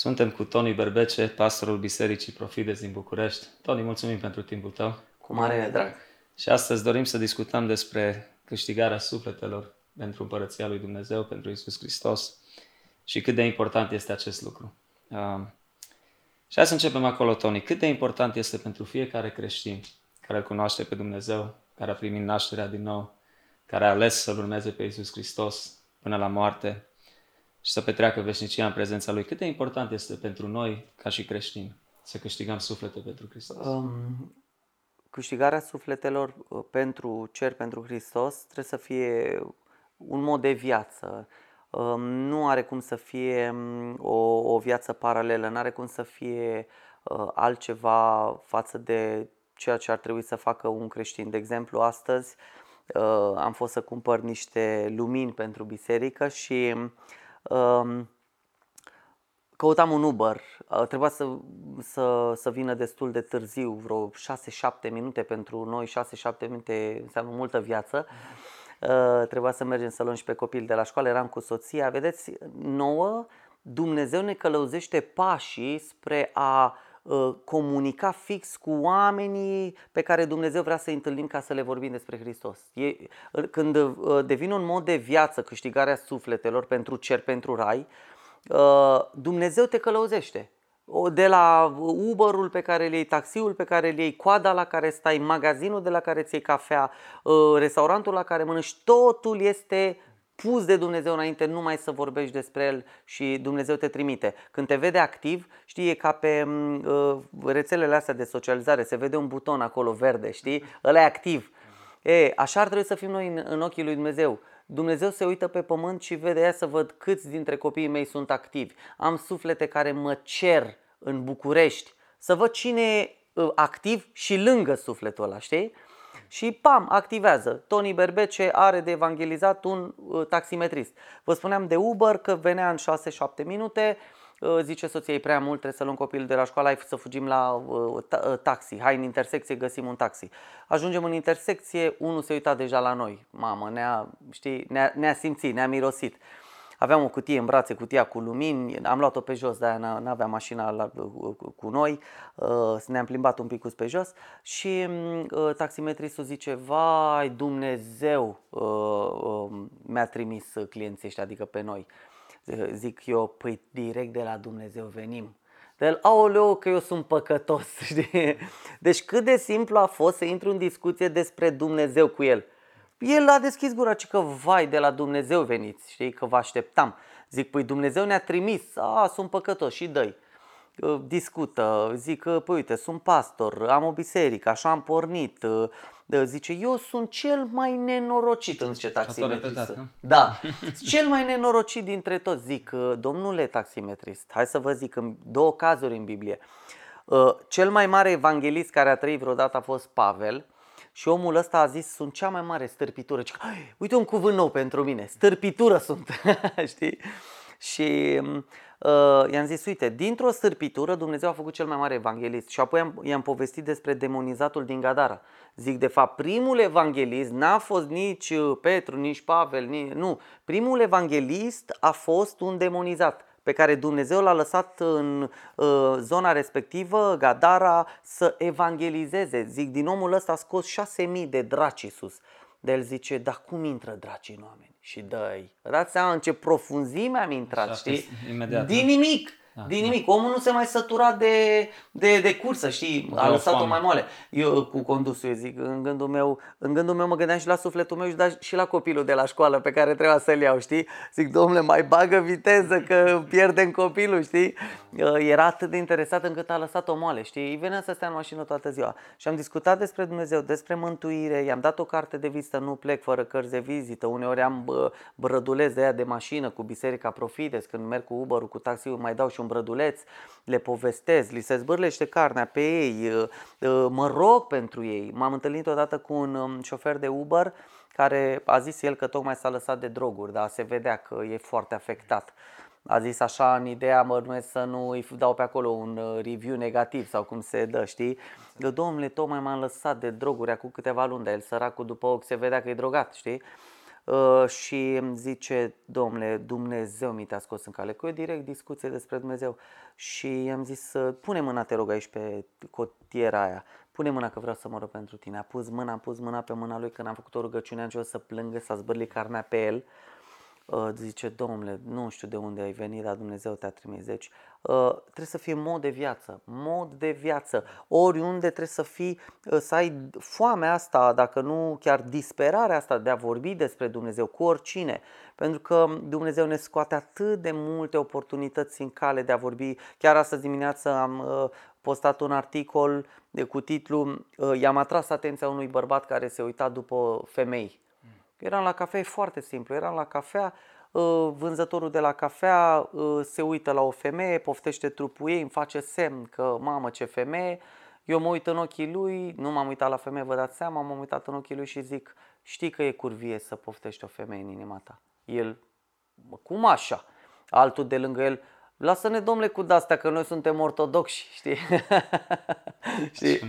Suntem cu Toni Berbece, pastorul Bisericii Profides din București. Toni, mulțumim pentru timpul tău. Cu mare drag. Și astăzi dorim să discutăm despre câștigarea sufletelor pentru Împărăția lui Dumnezeu, pentru Isus Hristos și cât de important este acest lucru. Uh, și hai să începem acolo, Toni. Cât de important este pentru fiecare creștin care îl cunoaște pe Dumnezeu, care a primit nașterea din nou, care a ales să-L urmeze pe Isus Hristos până la moarte, și să petreacă veșnicia în prezența Lui. Cât de important este pentru noi, ca și creștini, să câștigăm suflete pentru Hristos? Um, câștigarea sufletelor uh, pentru cer, pentru Hristos, trebuie să fie un mod de viață. Um, nu are cum să fie um, o, o viață paralelă, nu are cum să fie uh, altceva față de ceea ce ar trebui să facă un creștin. De exemplu, astăzi uh, am fost să cumpăr niște lumini pentru biserică și Căutam un Uber, trebuia să, să, să vină destul de târziu, vreo 6-7 minute pentru noi, 6-7 minute înseamnă multă viață. Uh, trebuia să mergem să luăm și pe copil de la școală, eram cu soția. Vedeți, nouă Dumnezeu ne călăuzește pașii spre a Uh, comunica fix cu oamenii pe care Dumnezeu vrea să-i întâlnim ca să le vorbim despre Hristos. E, uh, când uh, devine un mod de viață câștigarea sufletelor pentru cer, pentru rai, Dumnezeu te călăuzește. De la Uberul pe care îl iei, taxiul pe care îl iei, coada la care stai, magazinul de la care ți iei cafea, restaurantul la care mănânci, totul este pus de Dumnezeu înainte numai să vorbești despre El și Dumnezeu te trimite. Când te vede activ, știi, e ca pe mm, uh, rețelele astea de socializare, se vede un buton acolo verde, știi? Ăla e activ. E, așa ar trebui să fim noi în, în ochii lui Dumnezeu. Dumnezeu se uită pe pământ și vede ea să văd câți dintre copiii mei sunt activi. Am suflete care mă cer în București să văd cine e uh, activ și lângă sufletul ăla, știi? Și pam, activează. Tony Berbece are de evangelizat un uh, taximetrist. Vă spuneam de Uber că venea în 6-7 minute, uh, zice soția, e prea mult, trebuie să luăm copilul de la școală, hai să fugim la uh, taxi, hai în intersecție, găsim un taxi. Ajungem în intersecție, unul se uita deja la noi, mamă, ne-a, știi, ne-a, ne-a simțit, ne-a mirosit. Aveam o cutie în brațe, cutia cu lumini, am luat-o pe jos, de-aia n-aveam mașina la, cu noi, uh, ne-am plimbat un pic pe jos și uh, taximetristul zice, vai Dumnezeu uh, mi-a trimis clienții ăștia, adică pe noi. Zic eu, păi direct de la Dumnezeu venim. De el, aoleu, că eu sunt păcătos, știi? Deci cât de simplu a fost să intru în discuție despre Dumnezeu cu el. El a deschis gura și că vai de la Dumnezeu veniți, știi, că vă așteptam. Zic, păi Dumnezeu ne-a trimis, a, sunt păcătos și dă Discută, zic, păi uite, sunt pastor, am o biserică, așa am pornit. Zice, eu sunt cel mai nenorocit, în zice taximetrist. Da, cel mai nenorocit dintre toți. Zic, domnule taximetrist, hai să vă zic în două cazuri în Biblie. Cel mai mare evanghelist care a trăit vreodată a fost Pavel, și omul ăsta a zis, sunt cea mai mare stârpitură. Cică, uite un cuvânt nou pentru mine, stârpitură sunt, știi? Și uh, i-am zis, uite, dintr-o stârpitură Dumnezeu a făcut cel mai mare evanghelist. Și apoi am, i-am povestit despre demonizatul din Gadara. Zic, de fapt, primul evanghelist n-a fost nici uh, Petru, nici Pavel, nici, nu. Primul evanghelist a fost un demonizat pe care Dumnezeu l-a lăsat în uh, zona respectivă, Gadara, să evangelizeze. Zic, din omul ăsta a scos șase mii de draci sus. De el zice, dar cum intră dracii în oameni? Și dă-i. Dați seama în ce profunzime am intrat, știi? Imediat, din nimic. Da, din da. nimic. Omul nu se mai sătura de, de, de cursă, știi? A lăsat-o mai moale. Eu cu condusul, eu zic, în gândul meu, în gândul meu mă gândeam și la sufletul meu și, da, și la copilul de la școală pe care trebuia să-l iau, știi? Zic, domnule, mai bagă viteză că pierdem copilul, știi? Era atât de interesat încât a lăsat-o moale, știi? Îi venea să stea în mașină toată ziua. Și am discutat despre Dumnezeu, despre mântuire, i-am dat o carte de vizită, nu plec fără cărți de vizită. Uneori am brădulez de aia de mașină cu Biserica Profides, când merg cu Uber, cu taxiul, mai dau și un brăduleț, le povestesc, li se zbârlește carnea pe ei, uh, uh, mă rog pentru ei. M-am întâlnit odată cu un um, șofer de Uber care a zis el că tocmai s-a lăsat de droguri, dar se vedea că e foarte afectat. A zis așa în ideea, mă să nu îi dau pe acolo un uh, review negativ sau cum se dă, știi? Că domnule, tocmai m-am lăsat de droguri acum câteva luni, dar el săracul după ochi se vedea că e drogat, știi? Uh, și îmi zice, domnule, Dumnezeu mi te-a scos în cale. Cu eu direct discuție despre Dumnezeu. Și i-am zis, pune mâna, te rog, aici pe cotiera aia. Pune mâna că vreau să mă rog pentru tine. A pus mâna, a pus mâna pe mâna lui când am făcut o rugăciune, am început să plângă, să zbârli carnea pe el. Uh, zice, domnule, nu știu de unde ai venit, dar Dumnezeu te-a trimis. Deci uh, trebuie să fie mod de viață, mod de viață. Oriunde trebuie să fii, uh, să ai foamea asta, dacă nu chiar disperarea asta de a vorbi despre Dumnezeu cu oricine. Pentru că Dumnezeu ne scoate atât de multe oportunități în cale de a vorbi. Chiar astăzi dimineață am postat un articol cu titlu I-am atras atenția unui bărbat care se uita după femei Eram la cafea, e foarte simplu, eram la cafea, ă, vânzătorul de la cafea ă, se uită la o femeie, poftește trupul ei, îmi face semn că mamă ce femeie, eu mă uit în ochii lui, nu m-am uitat la femeie, vă dați seama, m-am uitat în ochii lui și zic, știi că e curvie să poftești o femeie în inima ta. El, cum așa? Altul de lângă el, Lasă-ne, domnule, cu astea că noi suntem ortodoxi, știi? știi?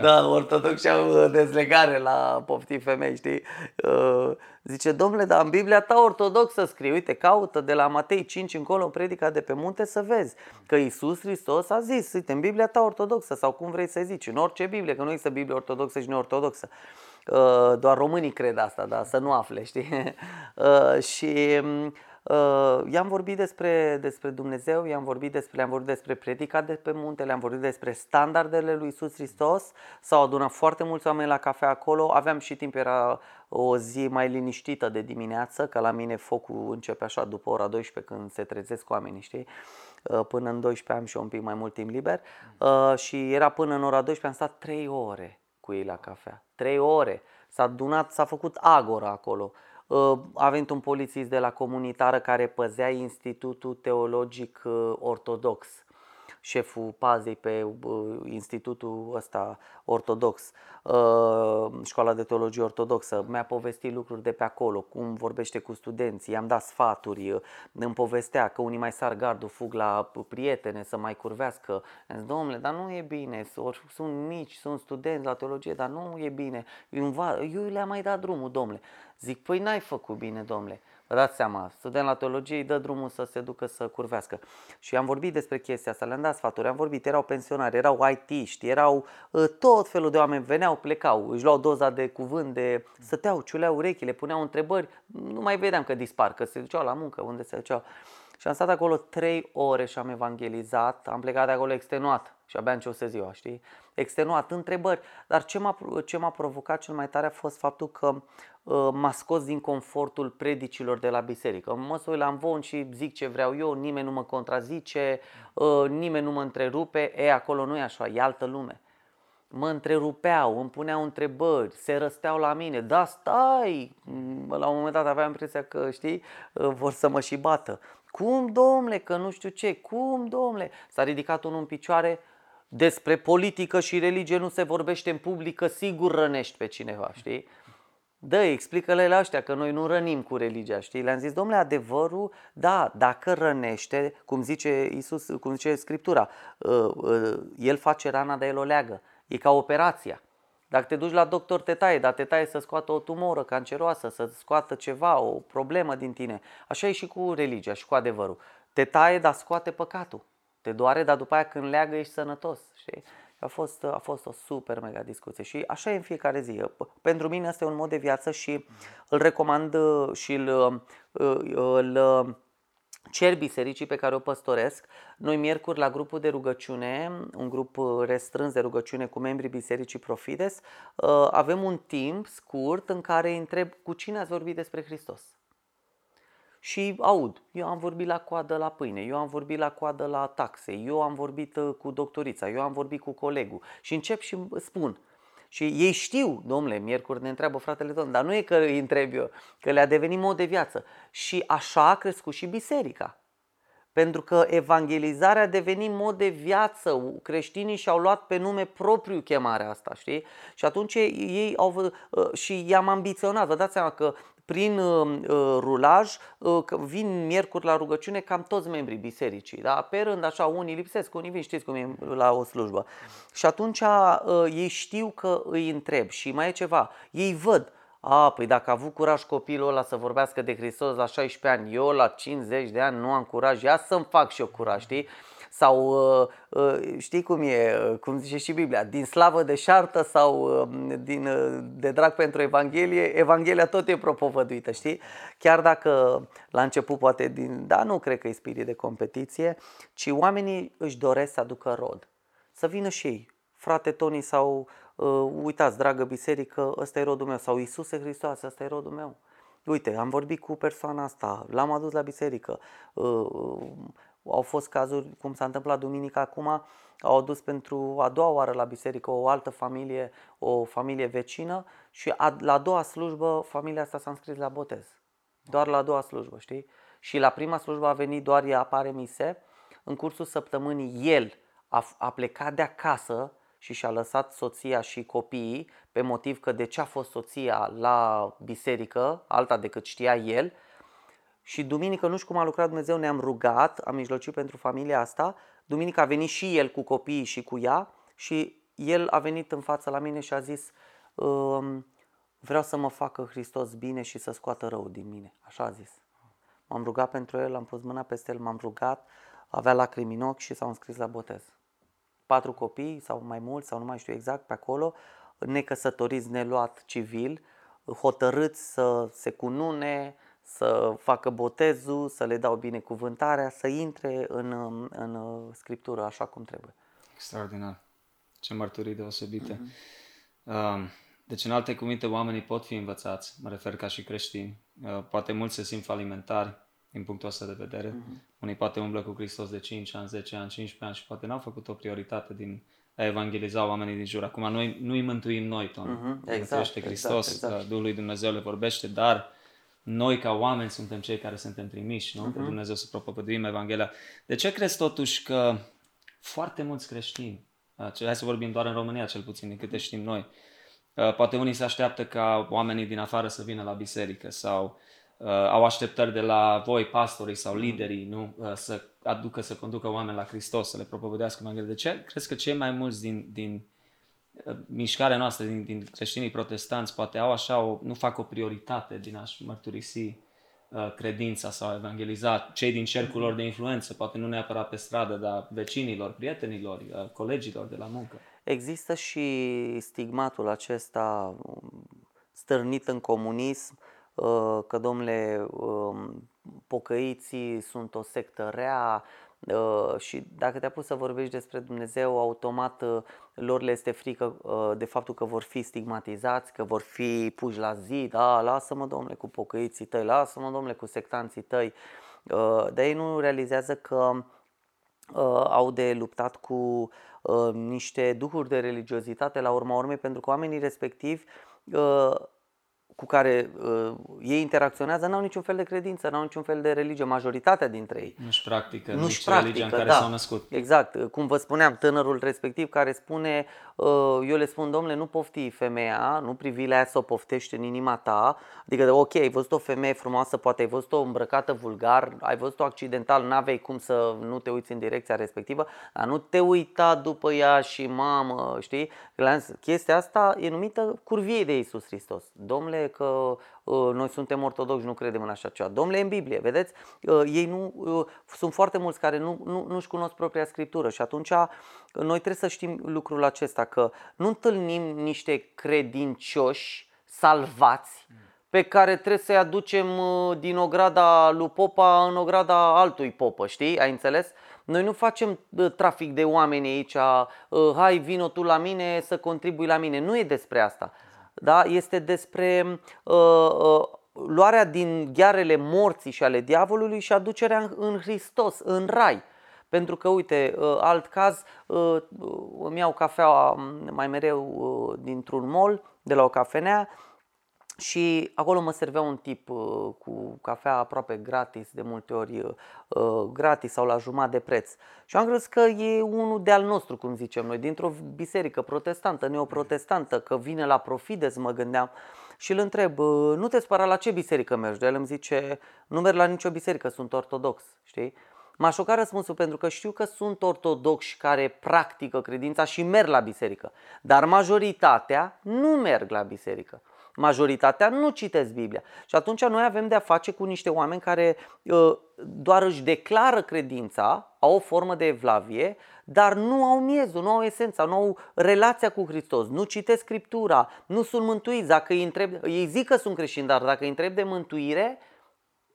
Da, ortodoxi au uh, dezlegare la poftii femei, știi? Uh, zice, domnule, dar în Biblia ta ortodoxă scrie, uite, caută de la Matei 5 încolo, predica de pe munte să vezi că Isus Hristos a zis, uite, în Biblia ta ortodoxă sau cum vrei să zici, în orice Biblie, că nu există Biblie ortodoxă și neortodoxă. Uh, doar românii cred asta, da, să nu afle, știi? și um, Uh, i-am vorbit despre, despre Dumnezeu, i-am vorbit despre, le-am vorbit despre predica de pe munte, le-am vorbit despre standardele lui Isus Hristos. S-au adunat foarte mulți oameni la cafea acolo. Aveam și timp, era o zi mai liniștită de dimineață, că la mine focul începe așa după ora 12 când se trezesc oamenii, știi? Uh, până în 12 am și un pic mai mult timp liber uh, și era până în ora 12, am stat 3 ore cu ei la cafea. 3 ore. S-a adunat, s-a făcut agora acolo. Uh, a venit un polițist de la comunitară care păzea Institutul Teologic uh, Ortodox șeful pazei pe uh, institutul ăsta ortodox, uh, școala de teologie ortodoxă, mi-a povestit lucruri de pe acolo, cum vorbește cu studenții, i-am dat sfaturi, uh, îmi povestea că unii mai sar gardul, fug la prietene să mai curvească. Am zis, domnule, dar nu e bine, sunt mici, sunt studenți la teologie, dar nu e bine. Eu le-am mai dat drumul, domnule. Zic, păi n-ai făcut bine, domnule. Vă dați seama, student la teologie îi dă drumul să se ducă să curvească. Și am vorbit despre chestia asta, le-am dat sfaturi, am vorbit, erau pensionari, erau IT-ști, erau uh, tot felul de oameni, veneau, plecau, își luau doza de cuvânt, de stăteau, ciuleau urechile, puneau întrebări, nu mai vedeam că dispar, că se duceau la muncă, unde se duceau. Și am stat acolo trei ore și am evangelizat, am plecat de acolo extenuat și abia încep să ziua, știi? Extenuat, întrebări. Dar ce m-a, ce m-a provocat cel mai tare a fost faptul că uh, m-a scos din confortul predicilor de la biserică. Mă sui la învon și zic ce vreau eu, nimeni nu mă contrazice, uh, nimeni nu mă întrerupe. E, acolo nu e așa, e altă lume mă întrerupeau, îmi puneau întrebări, se răsteau la mine, da, stai! La un moment dat aveam impresia că, știi, uh, vor să mă și bată. Cum, domnule, că nu știu ce, cum, domnule? S-a ridicat unul în picioare, despre politică și religie nu se vorbește în public, că sigur rănești pe cineva, știi? Dă, explică-le la ăștia că noi nu rănim cu religia, știi? Le-am zis, domnule, adevărul, da, dacă rănește, cum zice Isus, cum zice Scriptura, uh, uh, el face rana, dar el o leagă. E ca operația. Dacă te duci la doctor, te taie, dar te taie să scoată o tumoră canceroasă, să scoată ceva, o problemă din tine. Așa e și cu religia și cu adevărul. Te taie, dar scoate păcatul. Te doare, dar după aia când leagă ești sănătos. Știi? A fost, a fost o super mega discuție și așa e în fiecare zi. Pentru mine asta e un mod de viață și îl recomand uh, și îl, uh, îl, îl cer bisericii pe care o păstoresc. Noi miercuri la grupul de rugăciune, un grup uh, restrâns de rugăciune cu membrii bisericii Profides, uh, avem un timp scurt în care îi întreb cu cine ați vorbit despre Hristos. Și aud, eu am vorbit la coadă la pâine, eu am vorbit la coadă la taxe, eu am vorbit uh, cu doctorița, eu am vorbit cu colegul și încep și spun – și ei știu, domnule, miercuri ne întreabă fratele domn, dar nu e că îi întreb eu, că le-a devenit mod de viață. Și așa a crescut și biserica. Pentru că evangelizarea a devenit mod de viață. Creștinii și-au luat pe nume propriu chemarea asta, știi? Și atunci ei au uh, și i-am ambiționat. Vă dați seama că prin uh, uh, rulaj uh, vin miercuri la rugăciune cam toți membrii bisericii. Da? Pe rând, așa, unii lipsesc, unii vin, știți cum e la o slujbă. Și atunci uh, ei știu că îi întreb și mai e ceva. Ei văd, A, păi dacă a avut curaj copilul ăla să vorbească de Hristos la 16 ani, eu la 50 de ani nu am curaj, ia să-mi fac și eu curaj, știi? Sau uh, uh, știi cum e, uh, cum zice și Biblia, din slavă de șartă sau din, de drag pentru Evanghelie, Evanghelia tot e propovăduită, știi? Chiar dacă la început poate din, da, nu cred că e spirit de competiție, ci oamenii își doresc să aducă rod. Să vină și ei, frate Toni sau uh, uitați, dragă biserică, ăsta e rodul meu sau Iisuse Hristos, ăsta e rodul meu. Uite, am vorbit cu persoana asta, l-am adus la biserică, uh, au fost cazuri, cum s-a întâmplat duminica acum, au adus pentru a doua oară la biserică o altă familie, o familie vecină și a, la a doua slujbă familia asta s-a înscris la botez. Doar la a doua slujbă, știi? Și la prima slujbă a venit doar ea, apare mise. În cursul săptămânii el a, a plecat de acasă și și-a lăsat soția și copiii pe motiv că de ce a fost soția la biserică, alta decât știa el, și duminică, nu știu cum a lucrat Dumnezeu, ne-am rugat, am mijlocit pentru familia asta. Duminică a venit și el cu copiii și cu ea și el a venit în față la mine și a zis um, vreau să mă facă Hristos bine și să scoată rău din mine. Așa a zis. M-am rugat pentru el, am pus mâna peste el, m-am rugat, avea lacrimi în ochi și s-au înscris la botez. Patru copii sau mai mulți sau nu mai știu exact pe acolo, necăsătoriți, neluat civil, hotărâți să se cunune, să facă botezul, să le dau binecuvântarea, să intre în, în scriptură așa cum trebuie. Extraordinar. Ce mărturii deosebite. Uh-huh. Deci, în alte cuvinte, oamenii pot fi învățați, mă refer ca și creștini. Uh, poate mulți se simt falimentari din punctul ăsta de vedere. Uh-huh. Unii poate umblă cu Hristos de 5 ani, 10 ani, 15 ani și poate n-au făcut o prioritate din a evangeliza oamenii din jur. Acum, noi nu-i mântuim noi, Tom. Uh-huh. Exact, Hristos, exact, exact. Duhul lui Dumnezeu le vorbește, dar noi ca oameni suntem cei care suntem trimiși, nu? Uh-huh. Pe Dumnezeu să propovăduim Evanghelia. De ce crezi totuși că foarte mulți creștini, uh, hai să vorbim doar în România cel puțin, din câte știm noi, uh, poate unii se așteaptă ca oamenii din afară să vină la biserică sau uh, au așteptări de la voi, pastorii sau liderii, nu? Uh, să aducă, să conducă oameni la Hristos, să le propovădească Evanghelia. De ce crezi că cei mai mulți din, din mișcarea noastră din, din creștinii protestanți poate au așa, o, nu fac o prioritate din a-și mărturisi uh, credința sau a evangeliza cei din cercul lor de influență, poate nu neapărat pe stradă, dar vecinilor, prietenilor, uh, colegilor de la muncă. Există și stigmatul acesta um, stârnit în comunism, uh, că, domnule, um, pocăiții sunt o sectă rea, Uh, și dacă te-a pus să vorbești despre Dumnezeu, automat uh, lor le este frică uh, de faptul că vor fi stigmatizați, că vor fi puși la zid, da, lasă-mă domnule cu pocăiții tăi, lasă-mă domnule cu sectanții tăi, dar ei nu realizează că au de luptat cu niște duhuri de religiozitate la urma urmei, pentru că oamenii respectivi cu care uh, ei interacționează n-au niciun fel de credință, n-au niciun fel de religie, majoritatea dintre ei. Nu-și practică nu nici practică, religia în care da, s-au născut. Exact, cum vă spuneam, tânărul respectiv care spune, uh, eu le spun, domnule, nu pofti femeia, nu privi la ea să o poftești în inima ta, adică, ok, ai văzut o femeie frumoasă, poate ai văzut-o îmbrăcată vulgar, ai văzut-o accidental, n-aveai cum să nu te uiți în direcția respectivă, dar nu te uita după ea și mamă, știi? Chestia asta e numită curvie de Iisus Hristos. Domnule, că uh, noi suntem ortodoxi, nu credem în așa ceva. Domnule, în Biblie, vedeți, uh, ei nu, uh, sunt foarte mulți care nu, nu, nu-și cunosc propria scriptură și atunci noi trebuie să știm lucrul acesta, că nu întâlnim niște credincioși salvați pe care trebuie să-i aducem din ograda lui Popa în ograda altui popă, știi? Ai înțeles? Noi nu facem trafic de oameni aici, hai vino tu la mine să contribui la mine. Nu e despre asta da? este despre uh, uh, luarea din ghearele morții și ale diavolului și aducerea în, în Hristos, în rai. Pentru că, uite, uh, alt caz, uh, îmi iau cafea mai mereu uh, dintr-un mall, de la o cafenea, și acolo mă servea un tip uh, cu cafea aproape gratis, de multe ori uh, gratis sau la jumătate de preț. Și am crezut că e unul de al nostru, cum zicem noi, dintr-o biserică protestantă, neoprotestantă, că vine la Profides, mă gândeam. Și îl întreb, uh, nu te spăra la ce biserică mergi? El îmi zice, nu merg la nicio biserică, sunt ortodox, știi? M-a șocat răspunsul pentru că știu că sunt ortodoxi care practică credința și merg la biserică, dar majoritatea nu merg la biserică. Majoritatea nu citesc Biblia. Și atunci noi avem de a face cu niște oameni care uh, doar își declară credința, au o formă de evlavie, dar nu au miezul, nu au esența, nu au relația cu Hristos, nu citesc Scriptura, nu sunt mântuiți. Dacă îi, întreb, ei zic că sunt creștini, dar dacă îi întreb de mântuire,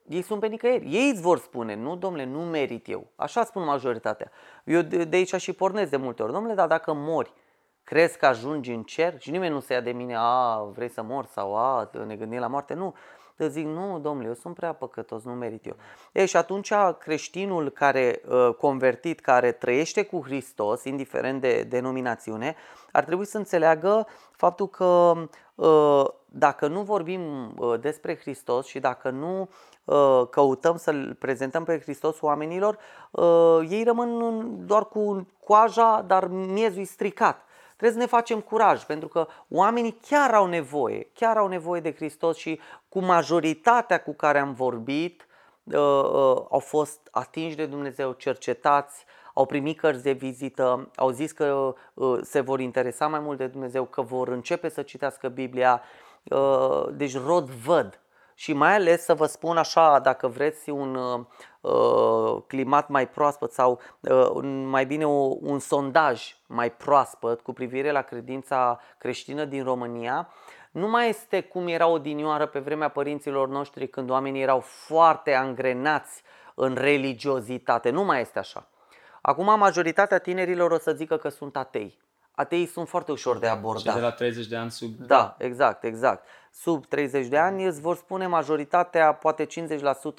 ei sunt pe nicăieri. Ei îți vor spune, nu, domnule, nu merit eu. Așa spun majoritatea. Eu de aici și pornesc de multe ori. Domnule, dar dacă mori, crezi că ajungi în cer? Și nimeni nu se ia de mine, a, vrei să mor sau a, ne gândim la moarte. Nu. Te zic, nu, domnule, eu sunt prea păcătos, nu merit eu. Ei, și atunci creștinul care, uh, convertit, care trăiește cu Hristos, indiferent de denominațiune, ar trebui să înțeleagă faptul că uh, dacă nu vorbim uh, despre Hristos și dacă nu căutăm să-L prezentăm pe Hristos oamenilor, ei rămân doar cu coaja, dar miezul stricat. Trebuie să ne facem curaj, pentru că oamenii chiar au nevoie, chiar au nevoie de Hristos și cu majoritatea cu care am vorbit uh, uh, au fost atinși de Dumnezeu, cercetați, au primit cărți de vizită, au zis că uh, se vor interesa mai mult de Dumnezeu, că vor începe să citească Biblia. Uh, deci rod văd și mai ales să vă spun așa, dacă vreți un uh, climat mai proaspăt sau uh, mai bine o, un sondaj mai proaspăt cu privire la credința creștină din România, nu mai este cum era odinioară pe vremea părinților noștri când oamenii erau foarte angrenați în religiozitate. Nu mai este așa. Acum majoritatea tinerilor o să zică că sunt atei. Ateii sunt foarte ușor de abordat. Și de la 30 de ani sub... Da, exact, exact sub 30 de ani îți vor spune majoritatea, poate 50%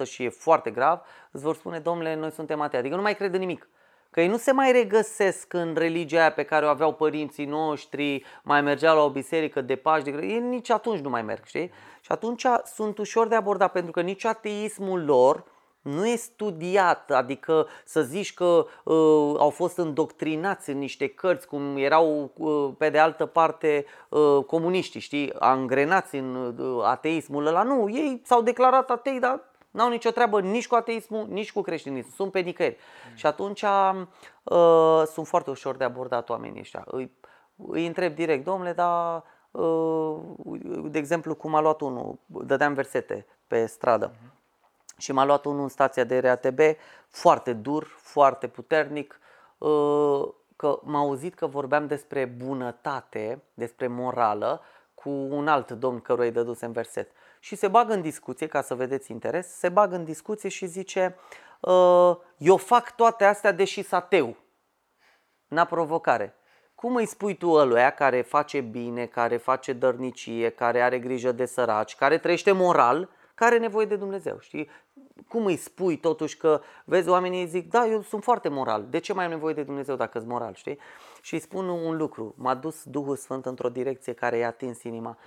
și e foarte grav, îți vor spune, domnule, noi suntem atei. Adică nu mai cred în nimic. Că ei nu se mai regăsesc în religia aia pe care o aveau părinții noștri, mai mergeau la o biserică de pași, de... ei nici atunci nu mai merg, știi? Și atunci sunt ușor de abordat, pentru că nici ateismul lor, nu e studiat, adică să zici că uh, au fost îndoctrinați în niște cărți, cum erau uh, pe de altă parte uh, comuniștii, știi, angrenați în uh, ateismul ăla. Nu, ei s-au declarat atei, dar n-au nicio treabă nici cu ateismul, nici cu creștinismul, sunt pe nicăieri. Mm. Și atunci uh, sunt foarte ușor de abordat oamenii ăștia. Îi, îi întreb direct, domnule, dar uh, de exemplu, cum a luat unul, dădeam versete pe stradă. Uh-huh și m-a luat unul în stația de RATB, foarte dur, foarte puternic, uh, că m-a auzit că vorbeam despre bunătate, despre morală, cu un alt domn căruia îi dădusem verset. Și se bagă în discuție, ca să vedeți interes, se bagă în discuție și zice uh, Eu fac toate astea deși s ateu. N-a provocare. Cum îi spui tu ăluia care face bine, care face dărnicie, care are grijă de săraci, care trăiește moral, care are nevoie de Dumnezeu, știi? Cum îi spui totuși că, vezi, oamenii zic, da, eu sunt foarte moral, de ce mai am nevoie de Dumnezeu dacă sunt moral, știi? Și îi spun un lucru, m-a dus Duhul Sfânt într-o direcție care i-a atins inima.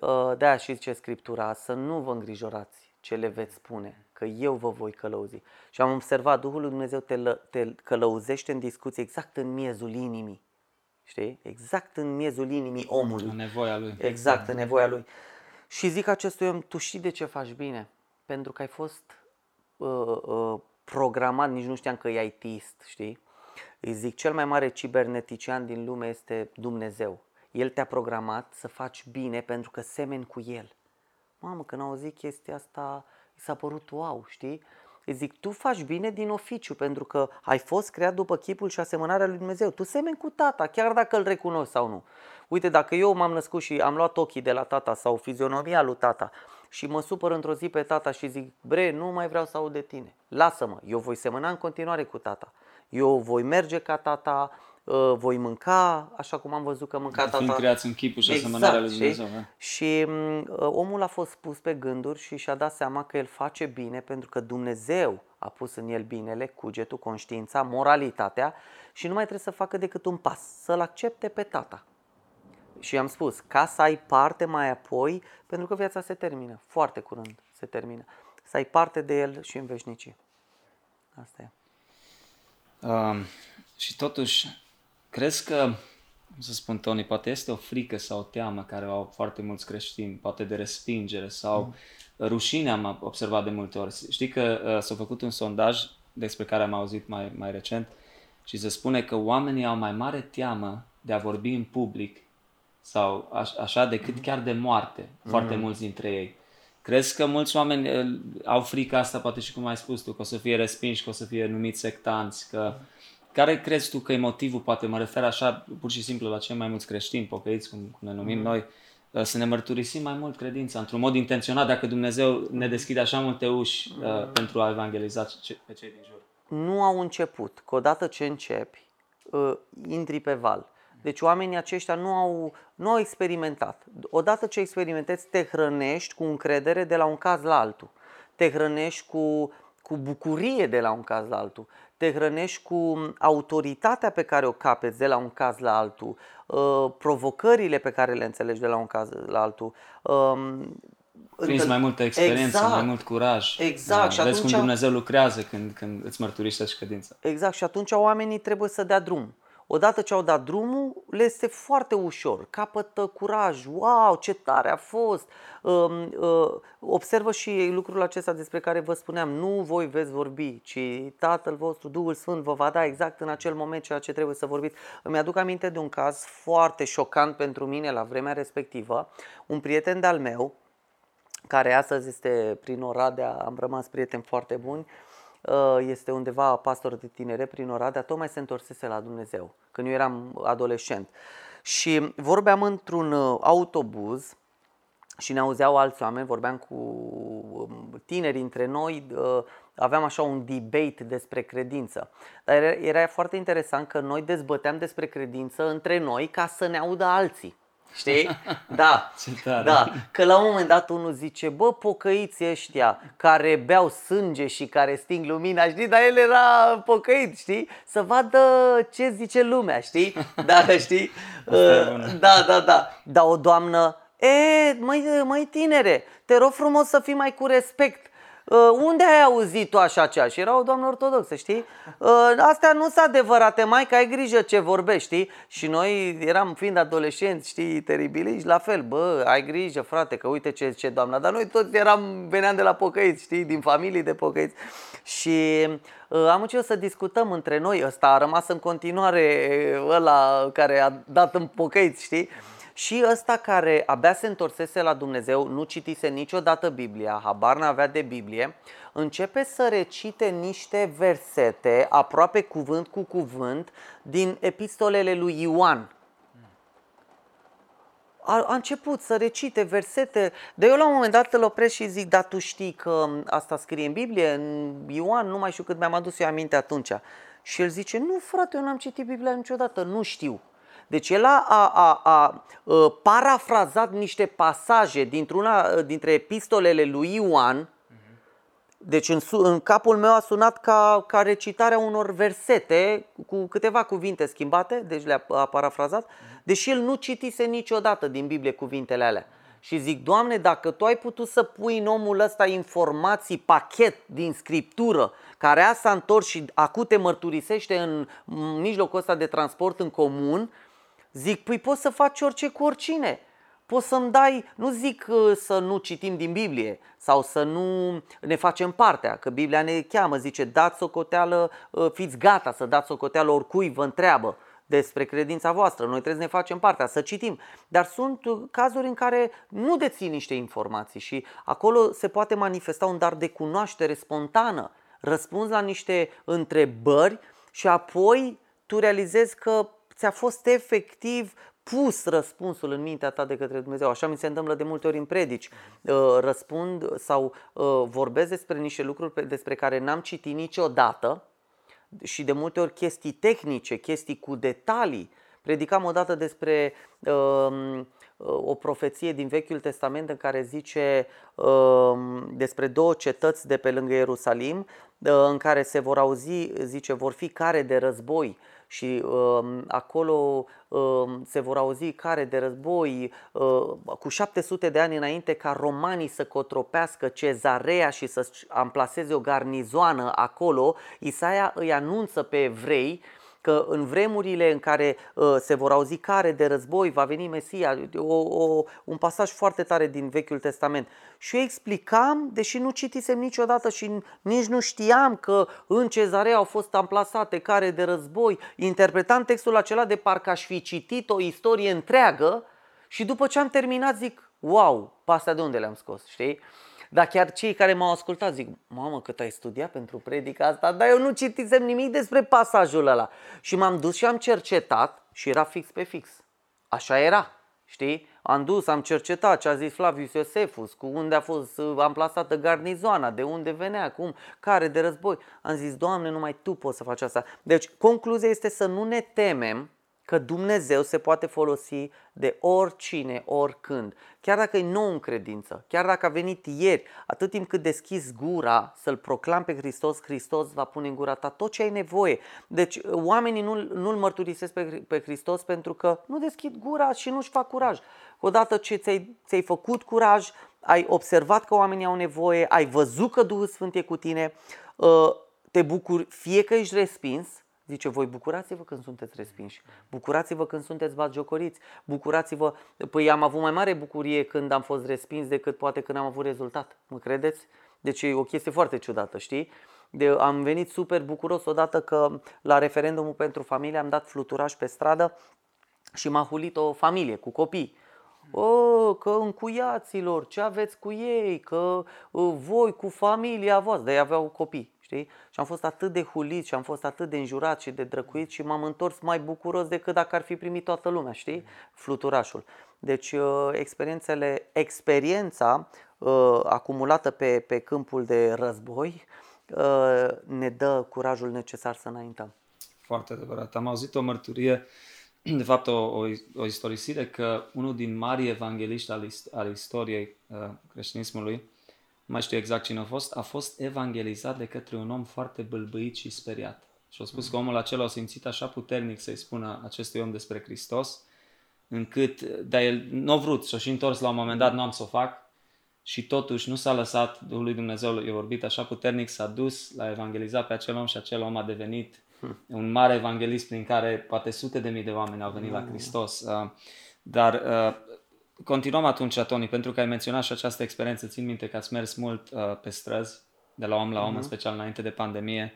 Uh, de-aia și zice Scriptura, să nu vă îngrijorați ce le veți spune, că eu vă voi călăuzi. Și am observat, Duhul lui Dumnezeu te, te călăuzește în discuție exact în miezul inimii. Știi? Exact în miezul inimii omului. În nevoia lui. Exact, în nevoia lui. Și zic acestui om, tu știi de ce faci bine? Pentru că ai fost uh, uh, programat, nici nu știam că e ITist, știi? Îi zic, cel mai mare cibernetician din lume este Dumnezeu. El te-a programat să faci bine pentru că semeni cu El. Mamă, când au auzit chestia asta, i s-a părut wow, știi? Îi zic, tu faci bine din oficiu pentru că ai fost creat după chipul și asemănarea lui Dumnezeu. Tu semeni cu tata, chiar dacă îl recunoști sau nu. Uite, dacă eu m-am născut și am luat ochii de la tata sau fizionomia lui tata și mă supăr într-o zi pe tata și zic, bre, nu mai vreau să aud de tine. Lasă-mă, eu voi semăna în continuare cu tata. Eu voi merge ca tata, uh, voi mânca așa cum am văzut că mânca tata. Fiind creați în chipul și exact, asemănarea lui Dumnezeu. Și, și mm, uh, omul a fost pus pe gânduri și și-a dat seama că el face bine pentru că Dumnezeu a pus în el binele, cugetul, conștiința, moralitatea și nu mai trebuie să facă decât un pas, să-l accepte pe tata și am spus, ca să ai parte mai apoi, pentru că viața se termină, foarte curând se termină, să ai parte de el și în veșnicie. Asta e. Um, și totuși, crezi că, cum să spun, Tony, poate este o frică sau o teamă care au foarte mulți creștini, poate de respingere sau mm. rușine am observat de multe ori. Știi că uh, s-a făcut un sondaj despre care am auzit mai, mai recent și se spune că oamenii au mai mare teamă de a vorbi în public sau așa, decât chiar de moarte, mm-hmm. foarte mulți dintre ei. Crezi că mulți oameni eh, au frica asta, poate și cum ai spus tu, că o să fie respinși, că o să fie numiți sectanți, că... Care crezi tu că e motivul, poate mă refer așa pur și simplu la cei mai mulți creștini, pocăiți, cum, cum ne numim mm. noi, eh, să ne mărturisim mai mult credința, într-un mod intenționat, dacă Dumnezeu ne deschide așa multe uși mm. uh, pentru a evangeliza pe cei din jur? Nu au început, că odată ce începi, uh, intri pe val. Deci oamenii aceștia nu au, nu au experimentat. Odată ce experimentezi, te hrănești cu încredere de la un caz la altul. Te hrănești cu, cu bucurie de la un caz la altul. Te hrănești cu autoritatea pe care o capeți de la un caz la altul, uh, provocările pe care le înțelegi de la un caz la altul. Um, Prins mai multă experiență, exact, mai mult curaj. Exact. Da, și vezi atunci, cum Dumnezeu lucrează când, când îți mărturisești credința. Exact. Și atunci oamenii trebuie să dea drum. Odată ce au dat drumul, le este foarte ușor, capătă curaj, wow, ce tare a fost. Um, uh, observă și lucrul acesta despre care vă spuneam, nu voi veți vorbi, ci Tatăl vostru, Duhul Sfânt vă va da exact în acel moment ceea ce trebuie să vorbiți. Îmi aduc aminte de un caz foarte șocant pentru mine la vremea respectivă. Un prieten de-al meu, care astăzi este prin Oradea, am rămas prieteni foarte buni, Uh, este undeva pastor de tinere prin Oradea, tocmai se întorsese la Dumnezeu, când eu eram adolescent. Și vorbeam într-un uh, autobuz și ne auzeau alți oameni, vorbeam cu um, tineri între noi, uh, aveam așa un debate despre credință. Dar era foarte interesant că noi dezbăteam despre credință între noi ca să ne audă alții. Știi? Da. da. Că la un moment dat unul zice, bă, pocăiți ăștia care beau sânge și care sting lumina, știi? Dar el era pocăit, știi? Să vadă ce zice lumea, știi? Da, știi? Da, da, da. Dar o doamnă, e, măi, măi tinere, te rog frumos să fii mai cu respect Uh, unde ai auzit tu așa cea? Și era o doamnă ortodoxă, știi? Uh, astea nu sunt adevărate, mai că ai grijă ce vorbești, știi? Și noi eram fiind adolescenți, știi, teribili, la fel, bă, ai grijă, frate, că uite ce ce doamna. Dar noi toți eram, veneam de la pocăiți, știi, din familii de pocăiți. Și uh, am început să discutăm între noi, ăsta a rămas în continuare ăla care a dat în pocăiți, știi? Și ăsta care abia se întorsese la Dumnezeu, nu citise niciodată Biblia, habar n-avea de Biblie, începe să recite niște versete, aproape cuvânt cu cuvânt, din epistolele lui Ioan. A, a început să recite versete, dar eu la un moment dat îl opresc și zic, da, tu știi că asta scrie în Biblie, în Ioan, nu mai știu cât mi-am adus eu aminte atunci. Și el zice, nu frate, eu n-am citit Biblia niciodată, nu știu. Deci el a, a, a, a parafrazat niște pasaje dintr-una dintre epistolele lui Ioan. Deci în, în capul meu a sunat ca, ca recitarea unor versete cu câteva cuvinte schimbate, deci le-a a parafrazat, deși el nu citise niciodată din Biblie cuvintele alea. Și zic, Doamne, dacă Tu ai putut să pui în omul ăsta informații, pachet din Scriptură, care a s-a întors și acum te mărturisește în mijlocul ăsta de transport în comun, Zic, păi poți să faci orice cu oricine. Poți să-mi dai, nu zic uh, să nu citim din Biblie sau să nu ne facem partea, că Biblia ne cheamă, zice, dați socoteală, uh, fiți gata să dați socoteală oricui vă întreabă despre credința voastră. Noi trebuie să ne facem partea, să citim. Dar sunt uh, cazuri în care nu deții niște informații și acolo se poate manifesta un dar de cunoaștere spontană. Răspunzi la niște întrebări și apoi tu realizezi că ți-a fost efectiv pus răspunsul în mintea ta de către Dumnezeu. Așa mi se întâmplă de multe ori în predici. Uh, răspund sau uh, vorbesc despre niște lucruri despre care n-am citit niciodată și de multe ori chestii tehnice, chestii cu detalii. Predicam odată despre uh, o profeție din Vechiul Testament în care zice uh, despre două cetăți de pe lângă Ierusalim uh, în care se vor auzi, zice, vor fi care de război și uh, acolo uh, se vor auzi care de război uh, cu 700 de ani înainte ca romanii să cotropească cezarea și să amplaseze o garnizoană acolo, Isaia îi anunță pe evrei că în vremurile în care uh, se vor auzi care de război va veni Mesia, o, o, un pasaj foarte tare din Vechiul Testament. Și eu explicam, deși nu citisem niciodată și nici nu știam că în cezarea au fost amplasate care de război, interpretam textul acela de parcă aș fi citit o istorie întreagă Și după ce am terminat zic, wow, pe astea de unde le-am scos, știi? Dar chiar cei care m-au ascultat zic, mamă, cât ai studiat pentru predica asta, dar eu nu citisem nimic despre pasajul ăla. Și m-am dus și am cercetat și era fix pe fix. Așa era, știi? Am dus, am cercetat ce a zis Flavius Iosefus, cu unde a fost amplasată garnizoana, de unde venea, cum, care de război. Am zis, Doamne, numai Tu poți să faci asta. Deci, concluzia este să nu ne temem că Dumnezeu se poate folosi de oricine, oricând. Chiar dacă e nou în credință, chiar dacă a venit ieri, atât timp cât deschizi gura să-L proclam pe Hristos, Hristos va pune în gura ta tot ce ai nevoie. Deci oamenii nu, nu-L mărturisesc pe, pe Hristos pentru că nu deschid gura și nu-și fac curaj. Odată ce ți-ai, ți-ai făcut curaj, ai observat că oamenii au nevoie, ai văzut că Duhul Sfânt e cu tine, ă, te bucuri fie că ești respins, Zice, voi bucurați-vă când sunteți respinși, bucurați-vă când sunteți batjocoriți, bucurați-vă, păi am avut mai mare bucurie când am fost respins decât poate când am avut rezultat, mă credeți? Deci e o chestie foarte ciudată, știi? De, am venit super bucuros odată că la referendumul pentru familie am dat fluturaș pe stradă și m-a hulit o familie cu copii. O, că încuiaților, ce aveți cu ei, că uh, voi cu familia voastră, de ei aveau copii știi? Și am fost atât de hulit și am fost atât de înjurat și de drăcuit și m-am întors mai bucuros decât dacă ar fi primit toată lumea, știi? Fluturașul. Deci uh, experiențele, experiența uh, acumulată pe, pe câmpul de război uh, ne dă curajul necesar să înaintăm. Foarte adevărat. Am auzit o mărturie, de fapt o, o, o istorisire, că unul din mari evangeliști al, al istoriei uh, creștinismului, mai știu exact cine a fost, a fost evangelizat de către un om foarte bâlbâit și speriat. Și a spus că omul acela a simțit așa puternic să-i spună acestui om despre Hristos, încât, dar el nu a vrut și-a și întors la un moment dat, nu am să o fac, și totuși nu s-a lăsat, Duhul lui Dumnezeu i-a vorbit așa puternic, s-a dus, l-a evangelizat pe acel om și acel om a devenit hmm. un mare evanghelist prin care poate sute de mii de oameni au venit hmm. la Hristos. Uh, dar uh, Continuăm atunci, Tony, pentru că ai menționat și această experiență. Țin minte că ați mers mult uh, pe străzi, de la om la om, uh-huh. în special înainte de pandemie.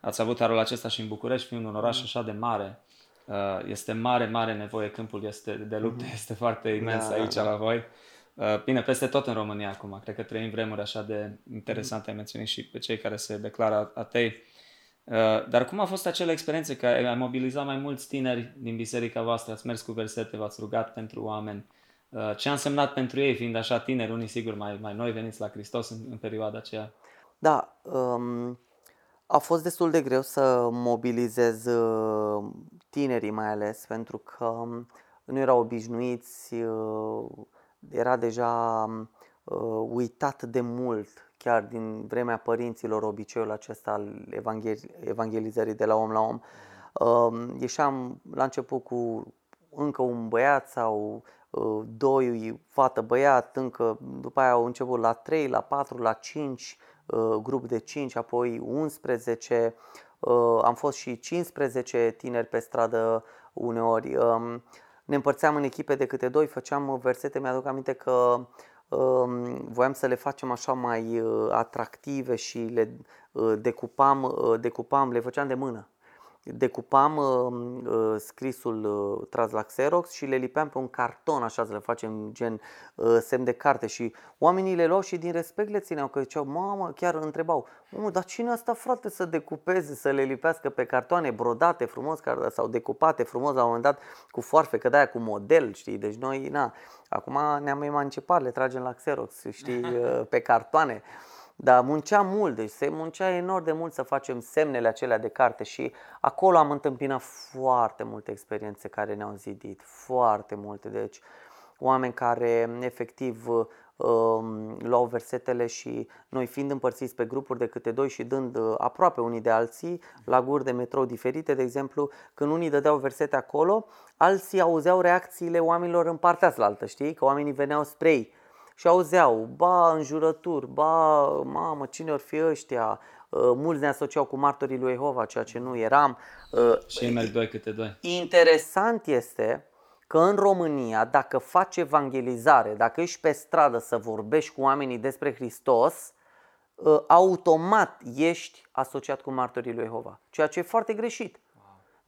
Ați avut arul acesta și în București, fiind un oraș uh-huh. așa de mare. Uh, este mare, mare nevoie, câmpul este de lupte, uh-huh. este foarte imens da, aici da. la voi. Uh, bine, peste tot în România acum. Cred că trăim vremuri așa de interesante, uh-huh. ai menționat și pe cei care se declară atei. Uh, dar cum a fost acele experiențe că ai mobilizat mai mulți tineri din biserica voastră, ați mers cu versete, v-ați rugat pentru oameni, Uh, ce a însemnat pentru ei, fiind așa tineri, unii sigur mai, mai noi veniți la Hristos în, în perioada aceea? Da, um, a fost destul de greu să mobilizez uh, tinerii mai ales, pentru că um, nu erau obișnuiți, uh, era deja uh, uitat de mult, chiar din vremea părinților, obiceiul acesta al evangelizării de la om la om. Uh, ieșeam la început cu încă un băiat sau Uh, doi fată băiat, încă după aia au început la 3, la 4, la 5, uh, grup de 5, apoi 11, uh, am fost și 15 tineri pe stradă uneori. Um, ne împărțeam în echipe de câte doi, făceam versete, mi-aduc aminte că um, voiam să le facem așa mai atractive și le decupam, decupam, le făceam de mână decupam uh, uh, scrisul uh, tras la Xerox și le lipeam pe un carton, așa să le facem gen uh, semn de carte și oamenii le luau și din respect le țineau, că ziceau, mamă, chiar întrebau, mamă, dar cine asta frate să decupeze, să le lipească pe cartoane brodate frumos sau decupate frumos la un moment dat cu foarfe, că de cu model, știi, deci noi, na, acum ne-am emancipat, le tragem la Xerox, știi, uh, pe cartoane. Dar muncea mult, deci se muncea enorm de mult să facem semnele acelea de carte și acolo am întâmpinat foarte multe experiențe care ne-au zidit, foarte multe. Deci oameni care efectiv um, luau versetele și noi fiind împărțiți pe grupuri de câte doi și dând uh, aproape unii de alții la guri de metrou diferite, de exemplu, când unii dădeau versete acolo, alții auzeau reacțiile oamenilor în partea altă, știi? Că oamenii veneau spre ei și auzeau, ba înjurături, ba, mamă, cine or fi ăștia, uh, mulți ne asociau cu martorii lui Jehova, ceea ce nu eram. Uh, și ei merg doi câte doi. Interesant este că în România, dacă faci evangelizare, dacă ești pe stradă să vorbești cu oamenii despre Hristos, uh, automat ești asociat cu martorii lui Jehova, ceea ce e foarte greșit.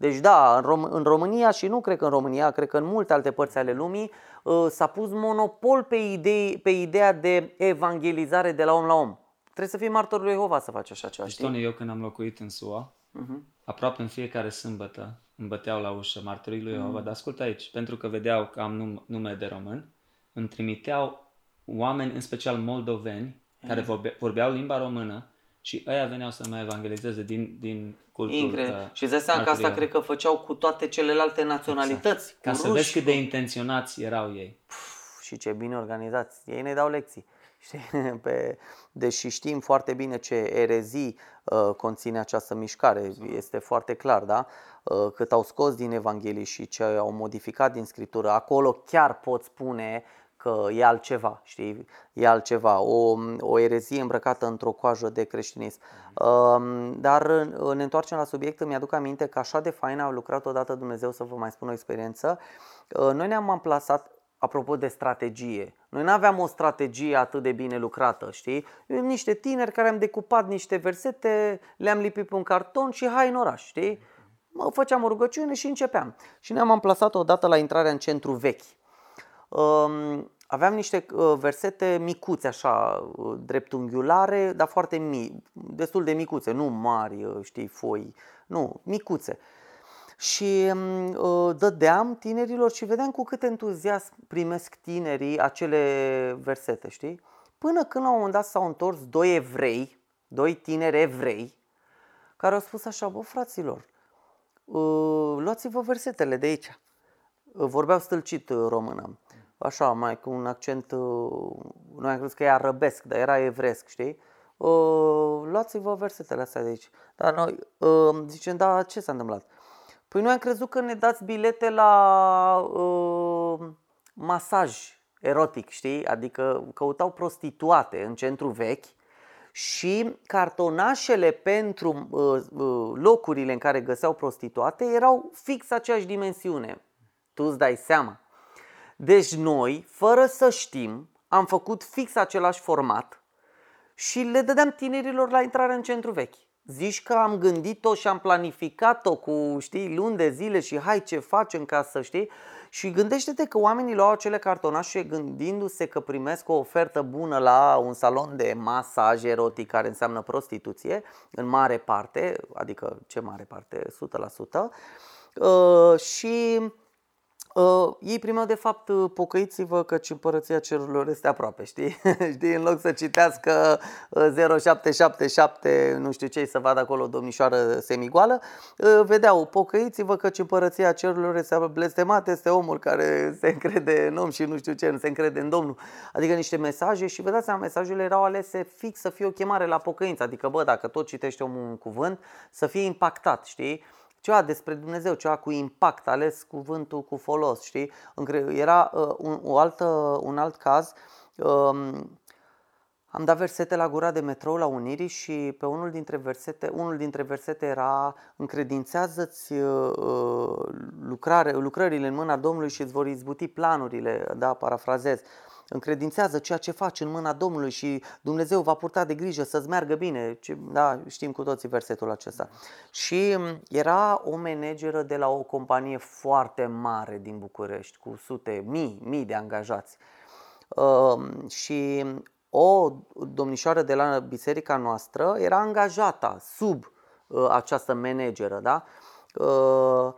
Deci da, în, Rom- în România și nu cred că în România, cred că în multe alte părți ale lumii uh, s-a pus monopol pe, idei, pe ideea de evangelizare de la om la om. Trebuie să fii martorul lui Jehova să faci așa ceva, Deci, știi? Tony, eu când am locuit în SUA, Mhm. aproape în fiecare sâmbătă îmi băteau la ușă martorii lui Mm. Jehova, dar ascultă aici, pentru că vedeau că am num- nume de român, îmi trimiteau oameni, în special moldoveni, care vorbe- vorbeau limba română și ăia veneau să mă evangelizeze din, din cultură. Incredibil. Și îți dai seama că asta cred că făceau cu toate celelalte naționalități. Ca cu să ruși, vezi cât cu- de intenționați erau ei. Pf, și ce bine organizați. Ei ne dau lecții. Știi? Pe, deși știm foarte bine ce erezii uh, conține această mișcare, este foarte clar, da? Uh, cât au scos din Evanghelie și ce au modificat din Scriptură, acolo chiar pot spune că e altceva, știi? E altceva, o, o erezie îmbrăcată într-o coajă de creștinism. Uh, dar uh, ne întoarcem la subiect, îmi aduc aminte că așa de fain a lucrat odată Dumnezeu, să vă mai spun o experiență. Uh, Noi ne-am amplasat Apropo de strategie, noi nu aveam o strategie atât de bine lucrată, știi? Eu, niște tineri care am decupat niște versete, le-am lipit pe un carton și hai în oraș, știi? Mă, făceam o rugăciune și începeam. Și ne-am amplasat odată la intrarea în centru vechi. Um, aveam niște uh, versete micuțe, așa, uh, dreptunghiulare, dar foarte mici, destul de micuțe, nu mari, uh, știi, foi, nu, micuțe. Și mm, uh, dădeam tinerilor și vedeam cu cât entuziasm primesc tinerii acele versete, știi? Până când la un moment dat s-au întors doi evrei, doi tineri evrei, care au spus așa, bă, fraților, uh, luați-vă versetele de aici. Uh, Vorbeau stâlcit uh, română, așa, mai cu un accent, uh, noi am crezut că e arăbesc, dar era evresc, știi? Uh, luați-vă versetele astea de aici. Dar noi uh, zicem, da, ce s-a întâmplat? Păi noi am crezut că ne dați bilete la uh, masaj erotic, știi? Adică căutau prostituate în centru vechi și cartonașele pentru uh, uh, locurile în care găseau prostituate erau fix aceeași dimensiune. Tu îți dai seama. Deci noi, fără să știm, am făcut fix același format și le dădeam tinerilor la intrare în centru vechi. Zici că am gândit-o și am planificat-o cu, știi, luni de zile și hai ce facem ca să știi. Și gândește-te că oamenii luau acele cartonașe gândindu-se că primesc o ofertă bună la un salon de masaj erotic care înseamnă prostituție, în mare parte, adică ce mare parte, 100%. Uh, și Uh, ei primeau de fapt uh, pocăiți-vă căci împărăția cerurilor este aproape, știi? știi? În loc să citească uh, 0777, nu știu ce, să vadă acolo o domnișoară semigoală, uh, vedeau pocăiți-vă căci împărăția cerurilor este aproape. Blestemat este omul care se încrede în om și nu știu ce, nu se încrede în Domnul. Adică niște mesaje și vă dați seama, mesajele erau alese fix să fie o chemare la pocăință. Adică, bă, dacă tot citește omul un cuvânt, să fie impactat, știi? Ceva despre Dumnezeu, ceva cu impact, ales cuvântul cu folos, știi? Încre- Era uh, un, o altă, un alt caz, um, am dat versete la gura de metrou la Unirii și pe unul dintre versete, unul dintre versete era încredințează-ți uh, lucrare, lucrările în mâna Domnului și îți vor izbuti planurile, da, parafrazez. Încredințează ceea ce faci în mâna Domnului și Dumnezeu va purta de grijă să-ți meargă bine. Ce- Da, știm cu toții versetul acesta. Și m, era o manageră de la o companie foarte mare din București, cu sute, mii, mii de angajați. Uh, și o domnișoară de la biserica noastră era angajată sub uh, această manageră, da? Uh,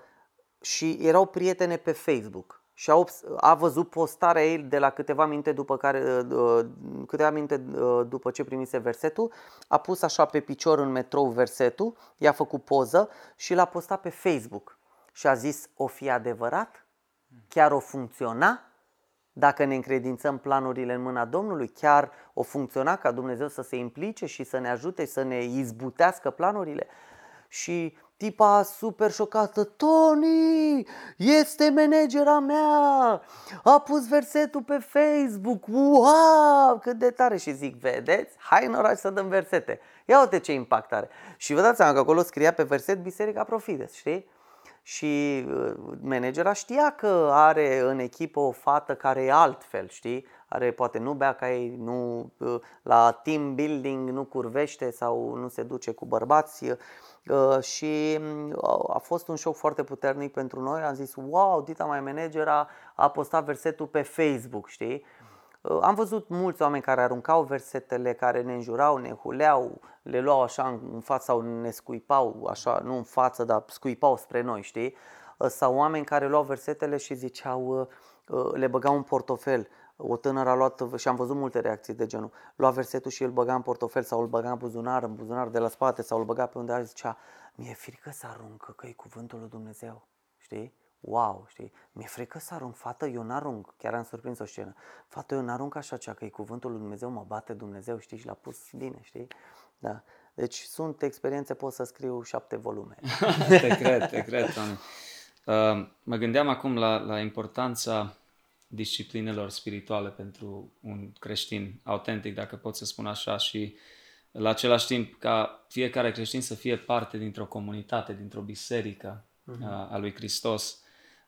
și erau prietene pe Facebook. Și a, obs- a văzut postarea ei de la câteva minute după care uh, câteva minute uh, după ce primise versetul, a pus așa pe picior în metrou versetul, i-a făcut poză și l-a postat pe Facebook. Și a zis, o fi adevărat? Chiar o funcționa? Dacă ne încredințăm planurile în mâna Domnului, chiar o funcționa ca Dumnezeu să se implice și să ne ajute să ne izbutească planurile? Și tipa super șocată, Tony, este managera mea, a pus versetul pe Facebook, wow, cât de tare și zic, vedeți, hai în oraș să dăm versete, ia uite ce impact are. Și vă dați seama că acolo scria pe verset Biserica Profides, știi? Și uh, managera știa că are în echipă o fată care e altfel, știi? Are poate nu bea ca ei, nu uh, la team building nu curvește sau nu se duce cu bărbați. Uh, și uh, a fost un șoc foarte puternic pentru noi. Am zis, wow, Dita mai manager a, a postat versetul pe Facebook, știi? Uh, am văzut mulți oameni care aruncau versetele, care ne înjurau, ne huleau, le luau așa în față sau ne scuipau, așa, nu în față, dar scuipau spre noi, știi? Sau oameni care luau versetele și ziceau, le băgau în portofel. O tânără a luat, și am văzut multe reacții de genul, lua versetul și îl băga în portofel sau îl băga în buzunar, în buzunar de la spate sau îl băga pe unde zicea, mi-e frică să aruncă că e cuvântul lui Dumnezeu, știi? Wow, știi? Mi-e frică să arunc, fată, eu n-arunc, chiar am surprins o scenă. Fată, eu n-arunc așa cea că e cuvântul lui Dumnezeu, mă bate Dumnezeu, știi, și l-a pus bine, știi? Da. Deci sunt experiențe, pot să scriu șapte volume. te cred, te cred, Tony. Uh, mă gândeam acum la, la importanța disciplinelor spirituale pentru un creștin autentic, dacă pot să spun așa, și la același timp ca fiecare creștin să fie parte dintr-o comunitate, dintr-o biserică uh-huh. a lui Hristos.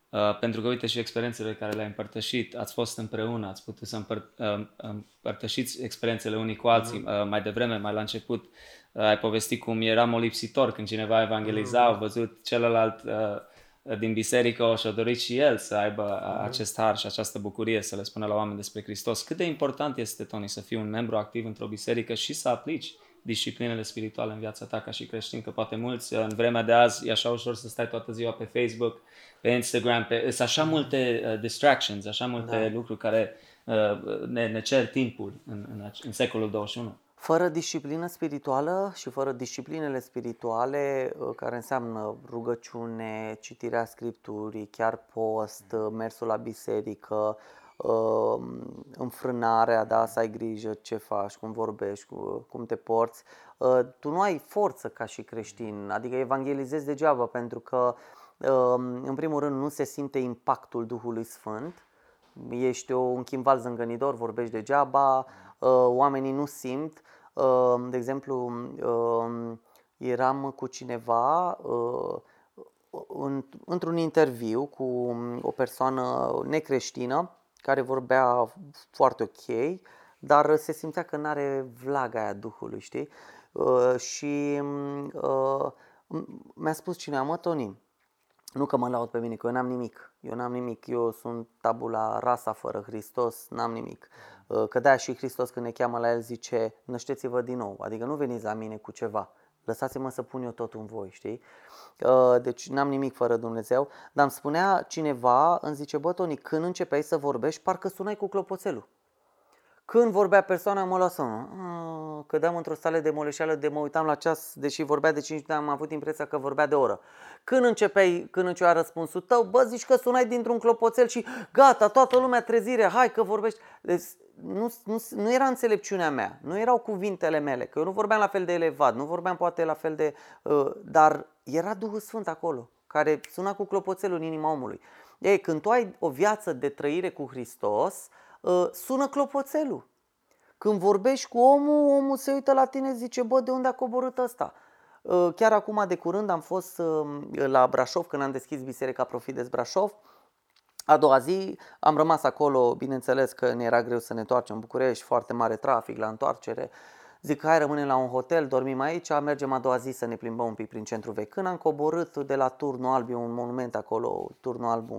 Uh, pentru că, uite, și experiențele care le-ai împărtășit, ați fost împreună, ați putut să împăr- uh, împărtășiți experiențele unii cu alții. Uh-huh. Uh, mai devreme, mai la început, uh, ai povestit cum era molipsitor când cineva evangeliza, uh-huh. a văzut celălalt uh, din biserică o și-a dorit și el să aibă mm. acest har și această bucurie să le spună la oameni despre Hristos. Cât de important este, Tony, să fii un membru activ într-o biserică și să aplici disciplinele spirituale în viața ta ca și creștin, că poate mulți în vremea de azi e așa ușor să stai toată ziua pe Facebook, pe Instagram, pe, sunt așa multe uh, distractions, așa multe da. lucruri care uh, ne, ne cer timpul în, în, în secolul 21. Fără disciplină spirituală și fără disciplinele spirituale, uh, care înseamnă rugăciune, citirea scripturii, chiar post, uh, mersul la biserică, um, înfrânarea, da, să ai grijă ce faci, cum vorbești, cum te porți, uh, tu nu ai forță ca și creștin, adică evangelizezi degeaba pentru că um, în primul rând nu se simte impactul Duhului Sfânt, ești un chimval zângănitor, vorbești degeaba, oamenii nu simt Ehm, de exemplu, ehm, eram cu cineva ehm, într-un interviu cu o persoană necreștină care vorbea foarte ok, dar se simțea că nu are vlaga aia Duhului, știi? Și mi-a spus cineva, mă, Toni, nu că mă laud pe mine, că eu n-am nimic. Eu n-am nimic, eu sunt tabula rasa fără Hristos, n-am nimic. Uh, că da și Hristos când ne cheamă la El zice, nășteți-vă din nou, adică nu veniți la mine cu ceva, lăsați-mă să pun eu tot în voi, știi? Uh, deci n-am nimic fără Dumnezeu, dar îmi spunea cineva, îmi zice, bă Toni, când începeai să vorbești, parcă sunai cu clopoțelul. Când vorbea persoana, mă lasă, ah, cădeam într-o stare de moleșeală, de mă uitam la ceas, deși vorbea de 5 minute, am avut impresia că vorbea de oră. Când începeai, când începea răspunsul tău, bă, zici că sunai dintr-un clopoțel și gata, toată lumea trezire, hai că vorbești. Deci nu, nu, nu era înțelepciunea mea, nu erau cuvintele mele, că eu nu vorbeam la fel de elevat, nu vorbeam poate la fel de... Uh, dar era Duhul Sfânt acolo, care suna cu clopoțelul în inima omului. Ei, când tu ai o viață de trăire cu Hristos, uh, Uh, sună clopoțelul. Când vorbești cu omul, omul se uită la tine și zice, bă, de unde a coborât ăsta? Uh, chiar acum de curând am fost uh, la Brașov, când am deschis Biserica Profides Brașov. A doua zi am rămas acolo, bineînțeles că ne era greu să ne întoarcem în București, foarte mare trafic la întoarcere. Zic, hai rămânem la un hotel, dormim aici, mergem a doua zi să ne plimbăm un pic prin centrul vechi. Când am coborât de la Turnul Alb, e un monument acolo, Turnul Alb,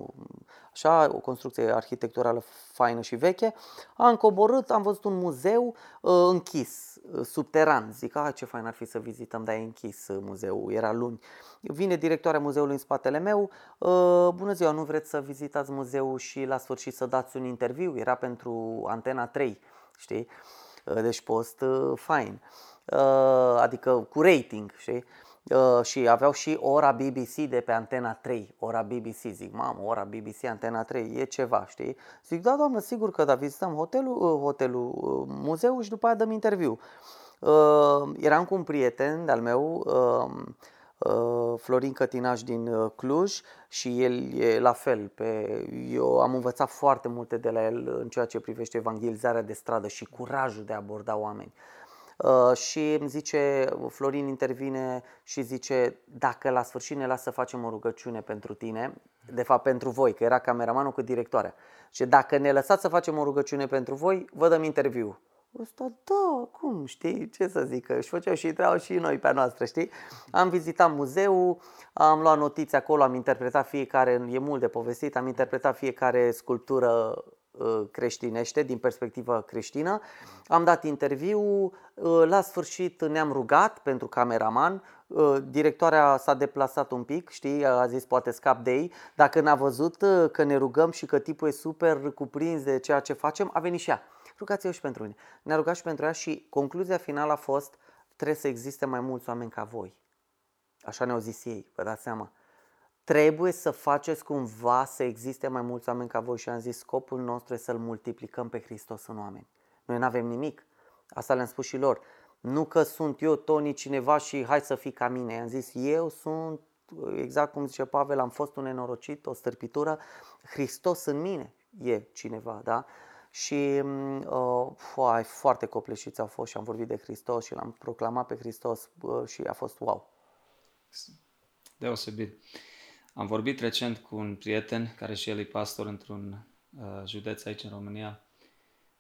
așa, o construcție arhitecturală faină și veche, am coborât, am văzut un muzeu uh, închis, uh, subteran. Zic, ah, ce fain ar fi să vizităm, dar e închis uh, muzeul, era luni. Vine directoarea muzeului în spatele meu, uh, bună ziua, nu vreți să vizitați muzeul și la sfârșit să dați un interviu? Era pentru Antena 3, știi? Uh, deci post uh, fain, uh, adică cu rating, știi? și aveau și ora BBC de pe Antena 3, ora BBC, zic, mamă, ora BBC, Antena 3, e ceva, știi? Zic, da, doamnă, sigur că da, vizităm hotelul, hotelul muzeul și după aia dăm interviu. Eram cu un prieten de-al meu, Uh, Florin Cătinaș din uh, Cluj și el e la fel. Pe, eu am învățat foarte multe de la el în ceea ce privește evangelizarea de stradă și curajul de a aborda oameni. Uh, și îmi zice, Florin intervine și zice, dacă la sfârșit ne lasă să facem o rugăciune pentru tine, de fapt pentru voi, că era cameramanul cu directoarea, și dacă ne lăsați să facem o rugăciune pentru voi, vă dăm interviu. Ăsta, da, cum, știi, ce să zic, își făceau și treau și noi pe noastră, știi? Am vizitat muzeul, am luat notițe acolo, am interpretat fiecare, e mult de povestit, am interpretat fiecare sculptură ă, creștinește, din perspectivă creștină. Am dat interviu, ă, la sfârșit ne-am rugat pentru cameraman, ă, directoarea s-a deplasat un pic, știi, a zis poate scap de ei. Dacă n-a văzut că ne rugăm și că tipul e super cuprins de ceea ce facem, a venit și ea rugați-vă și pentru mine. Ne-a rugat și pentru ea și concluzia finală a fost trebuie să existe mai mulți oameni ca voi. Așa ne-au zis ei, vă dați seama. Trebuie să faceți cumva să existe mai mulți oameni ca voi și am zis scopul nostru este să-L multiplicăm pe Hristos în oameni. Noi nu avem nimic. Asta le-am spus și lor. Nu că sunt eu, Toni, cineva și hai să fii ca mine. I-am zis, eu sunt, exact cum zice Pavel, am fost un nenorocit, o stârpitură. Hristos în mine e cineva, da? Și uh, foai, foarte copleșiți au fost și am vorbit de Hristos și l-am proclamat pe Hristos uh, și a fost wow. Deosebit. Am vorbit recent cu un prieten care și el e pastor într-un uh, județ aici în România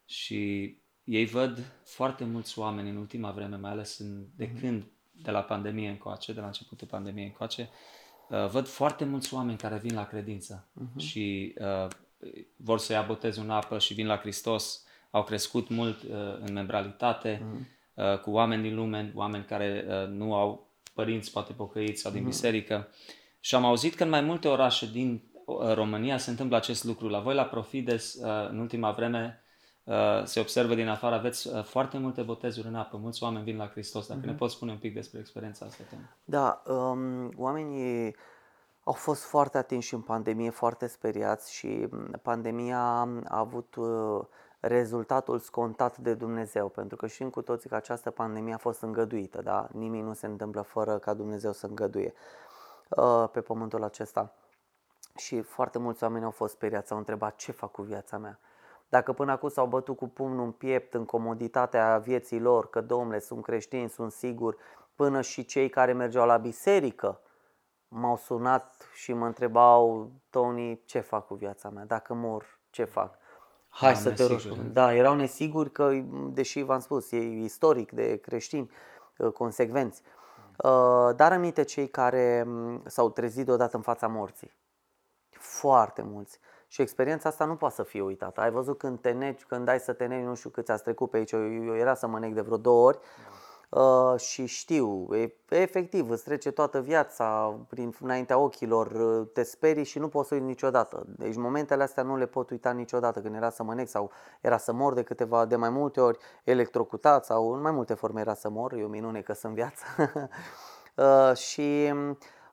și ei văd foarte mulți oameni în ultima vreme, mai ales în, de mm-hmm. când, de la pandemie încoace, de la începutul pandemiei încoace, uh, văd foarte mulți oameni care vin la credință mm-hmm. și uh, vor să ia botez în apă și vin la Hristos, au crescut mult uh, în membralitate, mm. uh, cu oameni din lume, oameni care uh, nu au părinți poate pocăiți sau din mm. biserică. Și am auzit că în mai multe orașe din uh, România se întâmplă acest lucru. La voi la Profides, uh, în ultima vreme, Uh, se observă din afară, aveți uh, foarte multe botezuri în apă, mulți oameni vin la Hristos. Dacă mm-hmm. ne mhm. poți spune un pic despre experiența asta. Da, um, oamenii au fost foarte atinși în pandemie, foarte speriați și pandemia a avut uh, rezultatul scontat de Dumnezeu, pentru că știm cu toții că această pandemie a fost îngăduită, da? Nimic nu se întâmplă fără ca Dumnezeu să îngăduie uh, pe pământul acesta. Și foarte mulți oameni au fost speriați, au întrebat ce fac cu viața mea. Dacă până acum s-au bătut cu pumnul în piept în comoditatea vieții lor, că domnule sunt creștini, sunt siguri, până și cei care mergeau la biserică, m-au sunat și mă întrebau, Tony, ce fac cu viața mea? Dacă mor, ce fac? Hai da, să te rog. Da, erau nesiguri că, deși v-am spus, e istoric de creștini uh, consecvenți. Uh, dar aminte cei care s-au trezit deodată în fața morții. Foarte mulți. Și experiența asta nu poate să fie uitată. Ai văzut când te negi, când dai să te negi, nu știu câți ați trecut pe aici, eu, eu era să mă neg de vreo două ori. Uh, și știu, e, efectiv, îți trece toată viața prin, înaintea ochilor, uh, te sperii și nu poți să uiți niciodată. Deci momentele astea nu le pot uita niciodată, când era să mănec sau era să mor de câteva, de mai multe ori, electrocutat sau în mai multe forme era să mor, e o minune că sunt viață. uh, și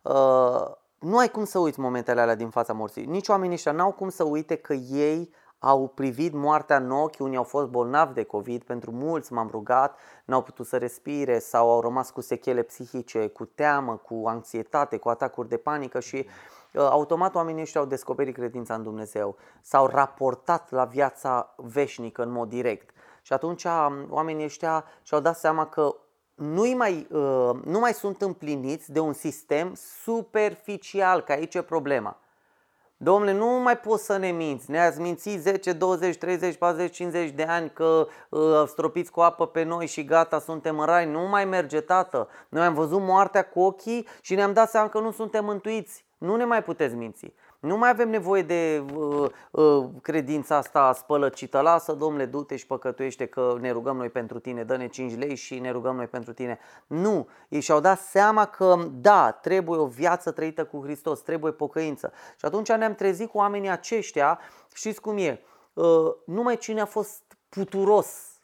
uh, nu ai cum să uiți momentele alea din fața morții. Nici oamenii ăștia n-au cum să uite că ei au privit moartea în ochi, unii au fost bolnavi de COVID, pentru mulți m-am rugat, n-au putut să respire sau au rămas cu sechele psihice, cu teamă, cu anxietate, cu atacuri de panică și uh, automat oamenii ăștia au descoperit credința în Dumnezeu, s-au raportat la viața veșnică în mod direct. Și atunci um, oamenii ăștia și-au dat seama că nu mai, uh, nu mai sunt împliniți de un sistem superficial, că aici e problema Domnule, nu mai poți să ne minți. Ne-ați mințit 10, 20, 30, 40, 50 de ani că uh, stropiți cu apă pe noi și gata, suntem în rai. Nu mai merge, tată. Noi am văzut moartea cu ochii și ne-am dat seama că nu suntem mântuiți. Nu ne mai puteți minți. Nu mai avem nevoie de uh, uh, credința asta spălăcită. Lasă, domnule, du-te și păcătuiește că ne rugăm noi pentru tine, dă-ne 5 lei și ne rugăm noi pentru tine. Nu, ei și-au dat seama că, da, trebuie o viață trăită cu Hristos, trebuie pocăință. Și atunci ne-am trezit cu oamenii aceștia, știți cum e, uh, numai cine a fost puturos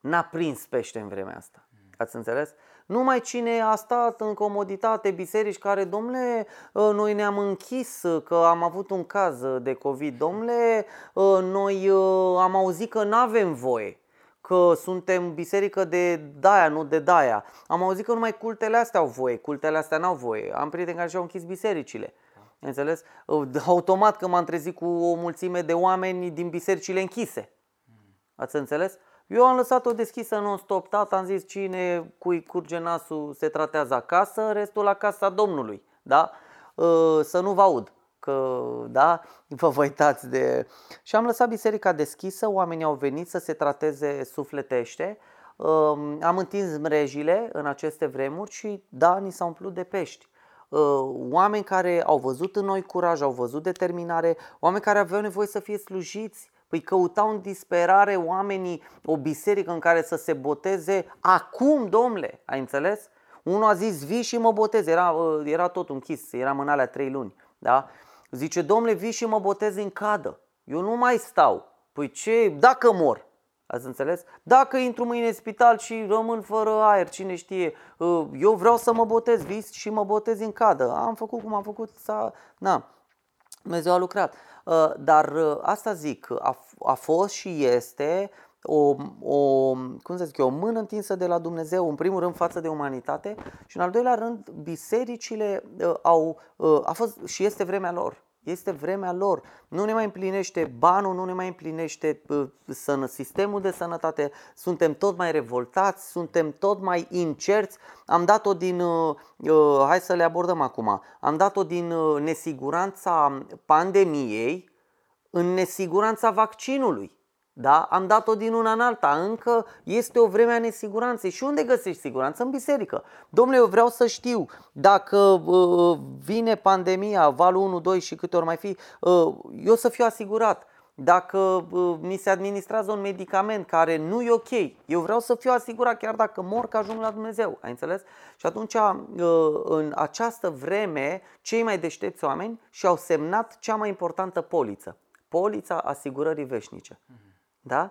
n-a prins pește în vremea asta. Ați înțeles? Uh, numai cine a stat în comoditate, biserici care, domnule, ă, noi ne-am închis că am avut un caz de COVID, domnule, ă, noi ă, am auzit că nu avem voie că suntem biserică de daia, nu de daia. Am auzit că numai cultele astea au voie, cultele astea n-au voie. Am prieteni care și-au închis bisericile. Înțeles? Automat că m-am trezit cu o mulțime de oameni din bisericile închise. Ați înțeles? Eu am lăsat-o deschisă non-stop, tata, am zis cine cui curge nasul se tratează acasă, restul la casa Domnului, da? Ă, să nu vă aud, că, da, vă vă uitați de... Și am lăsat biserica deschisă, oamenii au venit să se trateze sufletește, um, am întins mrejile în aceste vremuri și da, ni s-au umplut de pești. Uh, oameni care au văzut în noi curaj, au văzut determinare, oameni care aveau nevoie să fie slujiți, Păi căutau în disperare oamenii o biserică în care să se boteze acum, domnule, ai înțeles? Unul a zis, vii și mă botez, era, uh, era tot închis, eram în alea trei luni. Da? Zice, domnule, vii și mă botez în cadă. Eu nu mai stau. Păi ce, dacă mor, Ați înțeles? Dacă intru mâine în spital și rămân fără aer, cine știe, uh, eu vreau să mă botez, vis și mă botez în cadă. Am făcut cum am făcut, s-a... Na, Dumnezeu a lucrat. Uh, dar asta zic, a, a fost și este o, o, cum să zic eu, o mână întinsă de la Dumnezeu, în primul rând față de umanitate și în al doilea rând bisericile uh, au, uh, a fost și este vremea lor. Este vremea lor. Nu ne mai împlinește banul, nu ne mai împlinește uh, sistemul de sănătate. Suntem tot mai revoltați, suntem tot mai incerți. Am dat-o din, uh, uh, hai să le abordăm acum, am dat-o din uh, nesiguranța pandemiei în nesiguranța vaccinului. Da? Am dat-o din una în alta. Încă este o vreme a nesiguranței. Și unde găsești siguranță? În biserică. Domnule, eu vreau să știu dacă uh, vine pandemia, valul 1, 2 și câte ori mai fi, uh, eu să fiu asigurat. Dacă uh, mi se administrează un medicament care nu e ok, eu vreau să fiu asigurat chiar dacă mor că ajung la Dumnezeu. Ai înțeles? Și atunci, uh, în această vreme, cei mai deștepți oameni și-au semnat cea mai importantă poliță. Polița asigurării veșnice. Uh-huh. Da?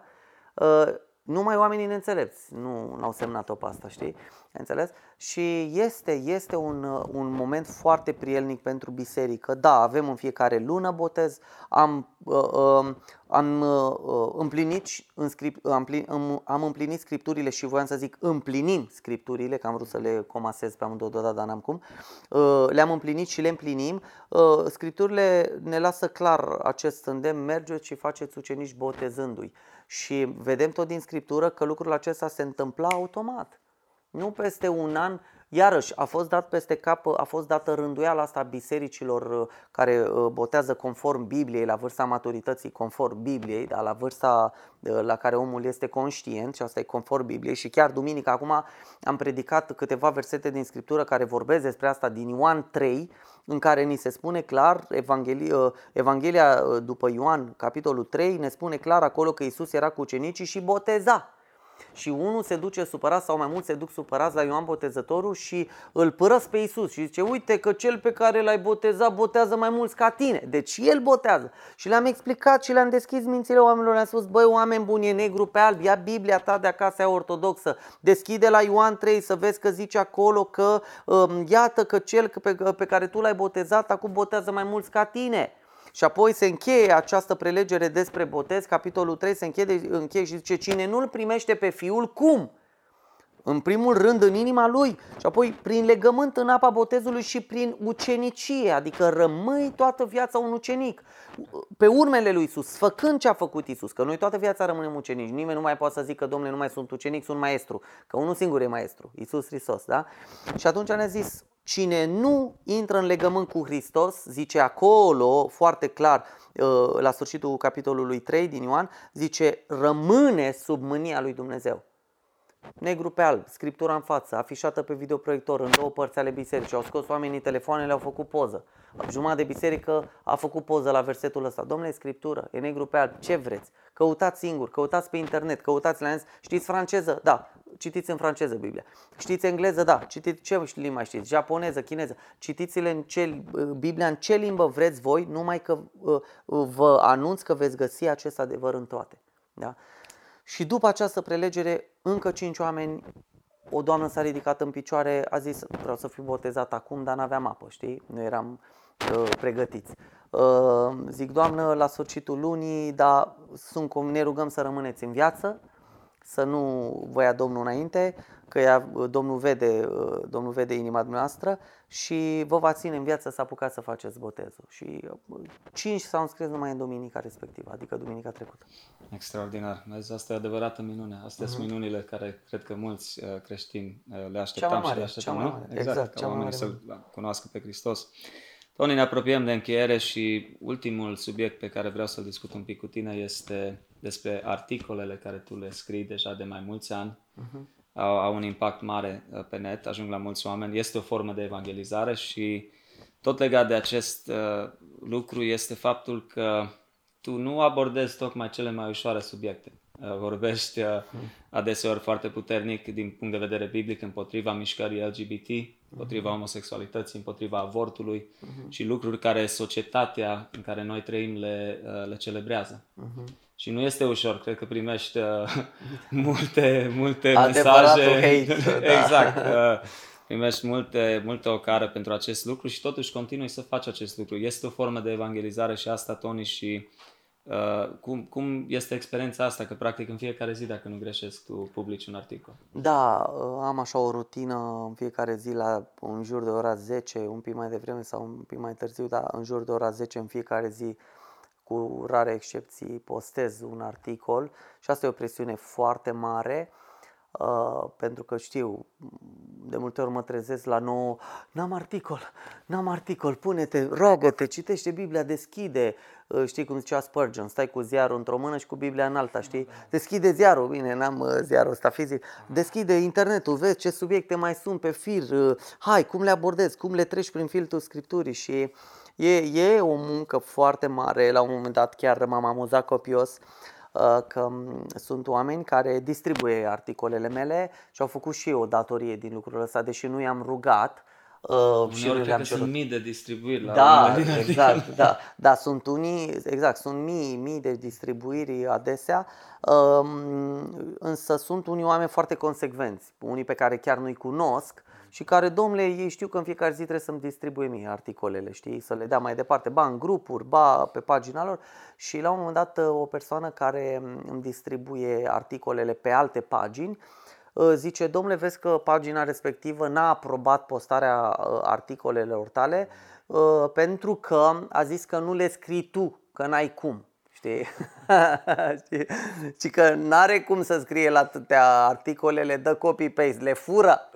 Uh, numai oamenii neînțelepți nu au semnat-o pe asta, știi? Ai înțeles? Și este, este un, un moment foarte prielnic pentru biserică. Da, avem în fiecare lună botez, am, uh, uh, am uh, împlinit în script, am, am împlinit scripturile și voiam să zic împlinim scripturile, că am vrut să le comasez pe amândouă deodată, dar n-am cum. Uh, le-am împlinit și le împlinim. Uh, scripturile ne lasă clar acest îndemn, mergeți și faceți ucenici botezându-i. Și vedem tot din scriptură că lucrul acesta se întâmpla automat. Nu peste un an, iarăși a fost dat peste cap, a fost dată rânduiala asta bisericilor uh, care uh, botează conform Bibliei, la vârsta maturității conform Bibliei, dar la vârsta uh, la care omul este conștient și asta e conform Bibliei și chiar duminică acum am predicat câteva versete din Scriptură care vorbesc despre asta din Ioan 3, în care ni se spune clar, Evanghelia, Evanghelia după Ioan, capitolul 3, ne spune clar acolo că Isus era cu ucenicii și boteza și unul se duce supărat sau mai mulți se duc supărați la Ioan Botezătorul și îl părăs pe Isus și zice, uite că cel pe care l-ai botezat botează mai mulți ca tine, deci el botează. Și le-am explicat și le-am deschis mințile oamenilor, le-am spus, băi oameni buni, e negru pe alb, ia Biblia ta de acasă ortodoxă, deschide la Ioan 3 să vezi că zice acolo că um, iată că cel pe, pe care tu l-ai botezat acum botează mai mulți ca tine. Și apoi se încheie această prelegere despre botez, capitolul 3 se încheie, încheie și zice cine nu-l primește pe fiul, cum? În primul rând în inima lui și apoi prin legământ în apa botezului și prin ucenicie, adică rămâi toată viața un ucenic pe urmele lui Isus, făcând ce a făcut Isus, că noi toată viața rămânem ucenici. Nimeni nu mai poate să zică, domnule, nu mai sunt ucenic, sunt maestru, că unul singur e maestru, Isus Hristos, da? Și atunci ne-a zis, Cine nu intră în legământ cu Hristos, zice acolo foarte clar uh, la sfârșitul capitolului 3 din Ioan, zice rămâne sub mânia lui Dumnezeu. Negru pe alb, scriptura în față, afișată pe videoproiector în două părți ale bisericii. Au scos oamenii telefoanele, au făcut poză. Jumătate de biserică a făcut poză la versetul ăsta. Domnule, scriptură, e negru pe alb, ce vreți? Căutați singur, căutați pe internet, căutați la Știți franceză? Da citiți în franceză Biblia. Știți engleză? Da. Citiți ce limba mai știți? Japoneză, chineză. Citiți-le în ce, Biblia în ce limbă vreți voi, numai că uh, vă anunț că veți găsi acest adevăr în toate. Da? Și după această prelegere, încă cinci oameni, o doamnă s-a ridicat în picioare, a zis, vreau să fiu botezat acum, dar n-aveam apă, știi? Nu eram uh, pregătiți. Uh, zic, doamnă, la sfârșitul lunii, dar sunt, ne rugăm să rămâneți în viață, să nu vă ia Domnul înainte, că ea, Domnul, vede, Domnul vede inima dumneavoastră și vă va ține în viață să apucați să faceți botezul. Și cinci s-au înscris numai în duminica respectivă, adică duminica trecută. Extraordinar. Asta e adevărată minune. Astea uh-huh. sunt mhm. minunile care cred că mulți uh, creștini uh, le așteptam mare, și le așteptam, nu? Mare, exact, exact ca oamenii să cunoască pe Hristos. Tony, ne apropiem de încheiere și ultimul subiect pe care vreau să-l discut un pic cu tine este despre articolele care tu le scrii deja de mai mulți ani. Uh-huh. Au, au un impact mare uh, pe net, ajung la mulți oameni. Este o formă de evangelizare și tot legat de acest uh, lucru este faptul că tu nu abordezi tocmai cele mai ușoare subiecte. Uh, vorbești uh, adeseori foarte puternic din punct de vedere biblic împotriva mișcării LGBT, împotriva mhm. homosexualității, împotriva avortului uh-huh. și lucruri care societatea în care noi trăim le, uh, le celebrează. Uh-huh. Și nu este ușor, cred că primești uh, multe, multe mesaje. Hate, da. exact. Uh, primești multe, multe ocare pentru acest lucru și totuși continui să faci acest lucru. Este o formă de evangelizare și asta, Tony, și Uh, cum, cum este experiența asta? Că practic în fiecare zi, dacă nu greșesc, tu publici un articol. Da, uh, am așa o rutină în fiecare zi la în jur de ora 10, un pic mai devreme sau un pic mai târziu, dar în jur de ora 10 în fiecare zi cu rare excepții postez un articol și asta e o presiune foarte mare Uh, pentru că știu, de multe ori mă trezesc la nou, n-am articol, n-am articol, pune-te, roagă-te, citește Biblia, deschide, uh, știi cum zicea Spurgeon, stai cu ziarul într-o mână și cu Biblia în alta, știi? Deschide ziarul, bine, n-am uh, ziarul ăsta fizic, deschide internetul, vezi ce subiecte mai sunt pe fir, uh, hai, cum le abordezi, cum le treci prin filtrul Scripturii. Și e, e o muncă foarte mare, la un moment dat chiar m-am amuzat copios, Uh, că mm, sunt oameni care distribuie articolele mele și au făcut și eu o datorie din lucrul ăsta, deși nu i-am rugat. Uh, și nu le-am cerut. sunt mii de distribuiri la Da, exact, da, da, sunt unii, exact, sunt mii, mii de distribuiri adesea, uh, însă sunt unii oameni foarte consecvenți, unii pe care chiar nu-i cunosc, și care, domnule, ei știu că în fiecare zi trebuie să-mi distribuie mie articolele, știi, să le dea mai departe, ba în grupuri, ba pe pagina lor. Și la un moment dat o persoană care îmi distribuie articolele pe alte pagini ă, zice, domnule, vezi că pagina respectivă n-a aprobat postarea ă, articolelor tale ă, pentru că a zis că nu le scrii tu, că n-ai cum. Știi? și că n-are cum să scrie la atâtea articolele, dă copy-paste, le fură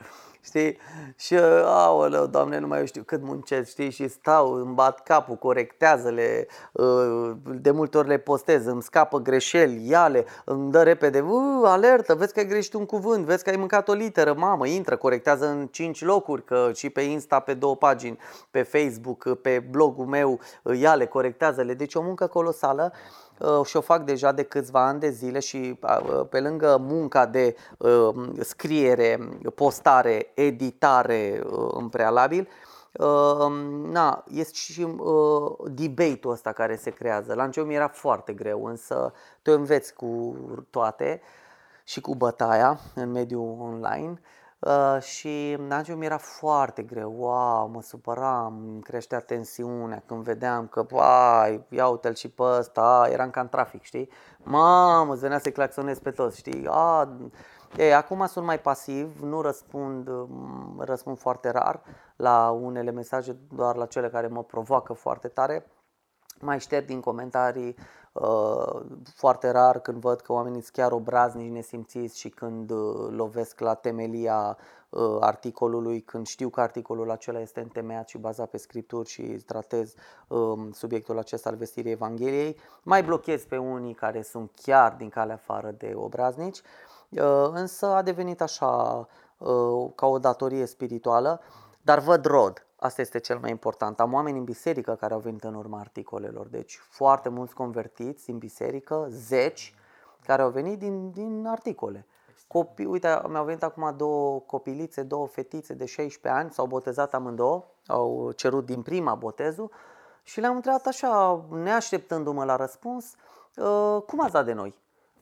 știi? Și, aoleu, doamne, nu mai știu cât muncesc, știi? Și stau, îmi bat capul, corectează-le, uh, de multe ori le postez, îmi scapă greșeli, iale, îmi dă repede, uh, alertă, vezi că ai greșit un cuvânt, vezi că ai mâncat o literă, mamă, intră, corectează în 5 locuri, că și pe Insta, pe două pagini, pe Facebook, pe blogul meu, iale, corectează-le, deci o muncă colosală. Uh, și o fac deja de câțiva ani de zile și uh, pe lângă munca de uh, scriere, postare, editare în prealabil, na, este și debate-ul ăsta care se creează. La început mi era foarte greu, însă te înveți cu toate și cu bătaia în mediul online Uh, și Nagiu mi era foarte greu, wow, mă supăram, îmi creștea tensiunea când vedeam că, vai, ia uite-l și pe ăsta, eram ca în trafic, știi? Mamă, îți venea să-i claxonez pe toți, știi? A, e, acum sunt mai pasiv, nu răspund, răspund foarte rar la unele mesaje, doar la cele care mă provoacă foarte tare. Mai șterg din comentarii Uh, foarte rar când văd că oamenii sunt chiar obraznici, nesimțiți și când uh, lovesc la temelia uh, articolului, când știu că articolul acela este întemeiat și bazat pe scripturi și tratez um, subiectul acesta al vestirii Evangheliei. Mai blochez pe unii care sunt chiar din calea afară de obraznici, însă a devenit așa ca o datorie spirituală, dar văd rod Asta este cel mai important. Am oameni în biserică care au venit în urma articolelor, deci foarte mulți convertiți din biserică, zeci, care au venit din, din articole. Copii, uite, mi-au venit acum două copilițe, două fetițe de 16 ani, s-au botezat amândouă, au cerut din prima botezul și le-am întrebat așa, neașteptându-mă la răspuns, uh, cum ați dat de noi?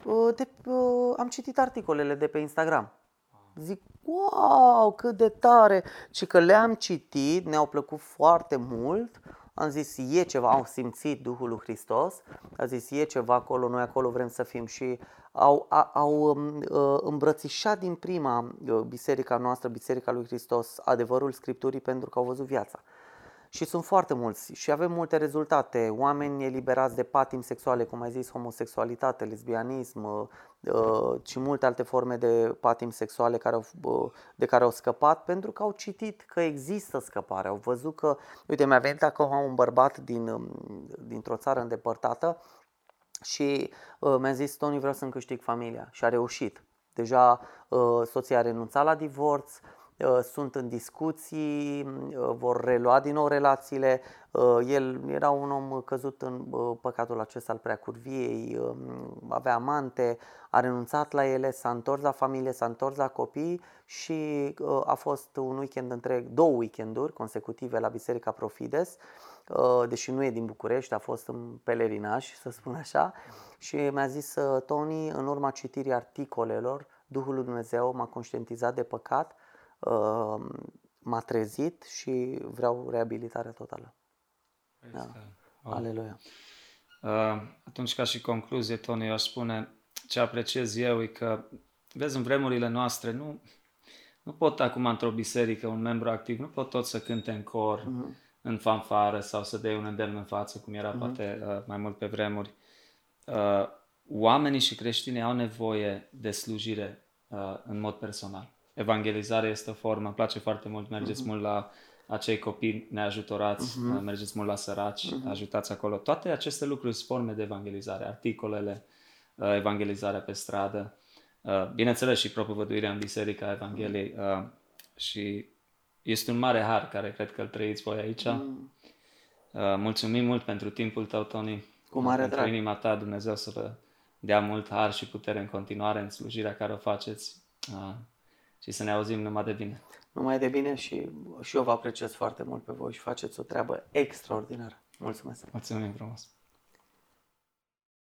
Uh, de, uh, am citit articolele de pe Instagram. Zic, wow, cât de tare! Și că le-am citit, ne-au plăcut foarte mult. Am zis, e ceva, au simțit Duhul lui Hristos, a zis, e ceva acolo, noi acolo vrem să fim și au, a, au um, uh, îmbrățișat din prima uh, biserica noastră, Biserica lui Hristos, adevărul Scripturii pentru că au văzut viața. Și sunt foarte mulți și avem multe rezultate. Oameni eliberați de patim sexuale, cum ai zis, homosexualitate, lesbianism uh, uh, și multe alte forme de patim sexuale care au, uh, de care au scăpat pentru că au citit că există scăpare. Au văzut că, uite, mi-a venit acum un bărbat din, um, dintr-o țară îndepărtată și uh, mi-a zis, Tony, vreau să-mi câștig familia și a reușit. Deja uh, soția a renunțat la divorț, uh, sunt în discuții, uh, vor relua din nou relațiile. El era un om căzut în păcatul acesta al preacurviei, um, avea amante, a renunțat la ele, s-a întors la familie, s-a întors la copii și a fost un weekend întreg, două weekenduri consecutive la Biserica Profides deși nu e din București, a fost în pelerinaj, să spun așa, și mi-a zis Tony, în urma citirii articolelor, Duhul lui Dumnezeu m-a conștientizat de păcat, uh, m-a trezit și vreau reabilitarea totală. Da. Oh. Aleluia. Uh, atunci, ca și concluzie, Tony, eu aș spune ce apreciez eu e că, vezi, în vremurile noastre nu, nu pot acum într-o biserică, un membru activ, nu pot tot să cânte în cor, uh-huh. în fanfară sau să dea un îndemn în față, cum era uh-huh. poate uh, mai mult pe vremuri. Uh, oamenii și creștinii au nevoie de slujire uh, în mod personal. Evangelizarea este o formă, îmi place foarte mult, mergeți uh-huh. mult la acei copii neajutorați, uh-huh. mergeți mult la săraci, uh-huh. ajutați acolo. Toate aceste lucruri sunt forme de evangelizare, articolele, uh, evangelizarea pe stradă, uh, bineînțeles și propovăduirea în Biserica Evangheliei uh, și este un mare har care cred că îl trăiți voi aici. Uh, mulțumim mult pentru timpul tău, Tony. Cu mare pentru drag. inima ta, Dumnezeu să vă dea mult har și putere în continuare în slujirea care o faceți uh, și să ne auzim numai de bine. Numai de bine și, și eu vă apreciez foarte mult pe voi și faceți o treabă extraordinară. Mulțumesc! Mulțumim frumos!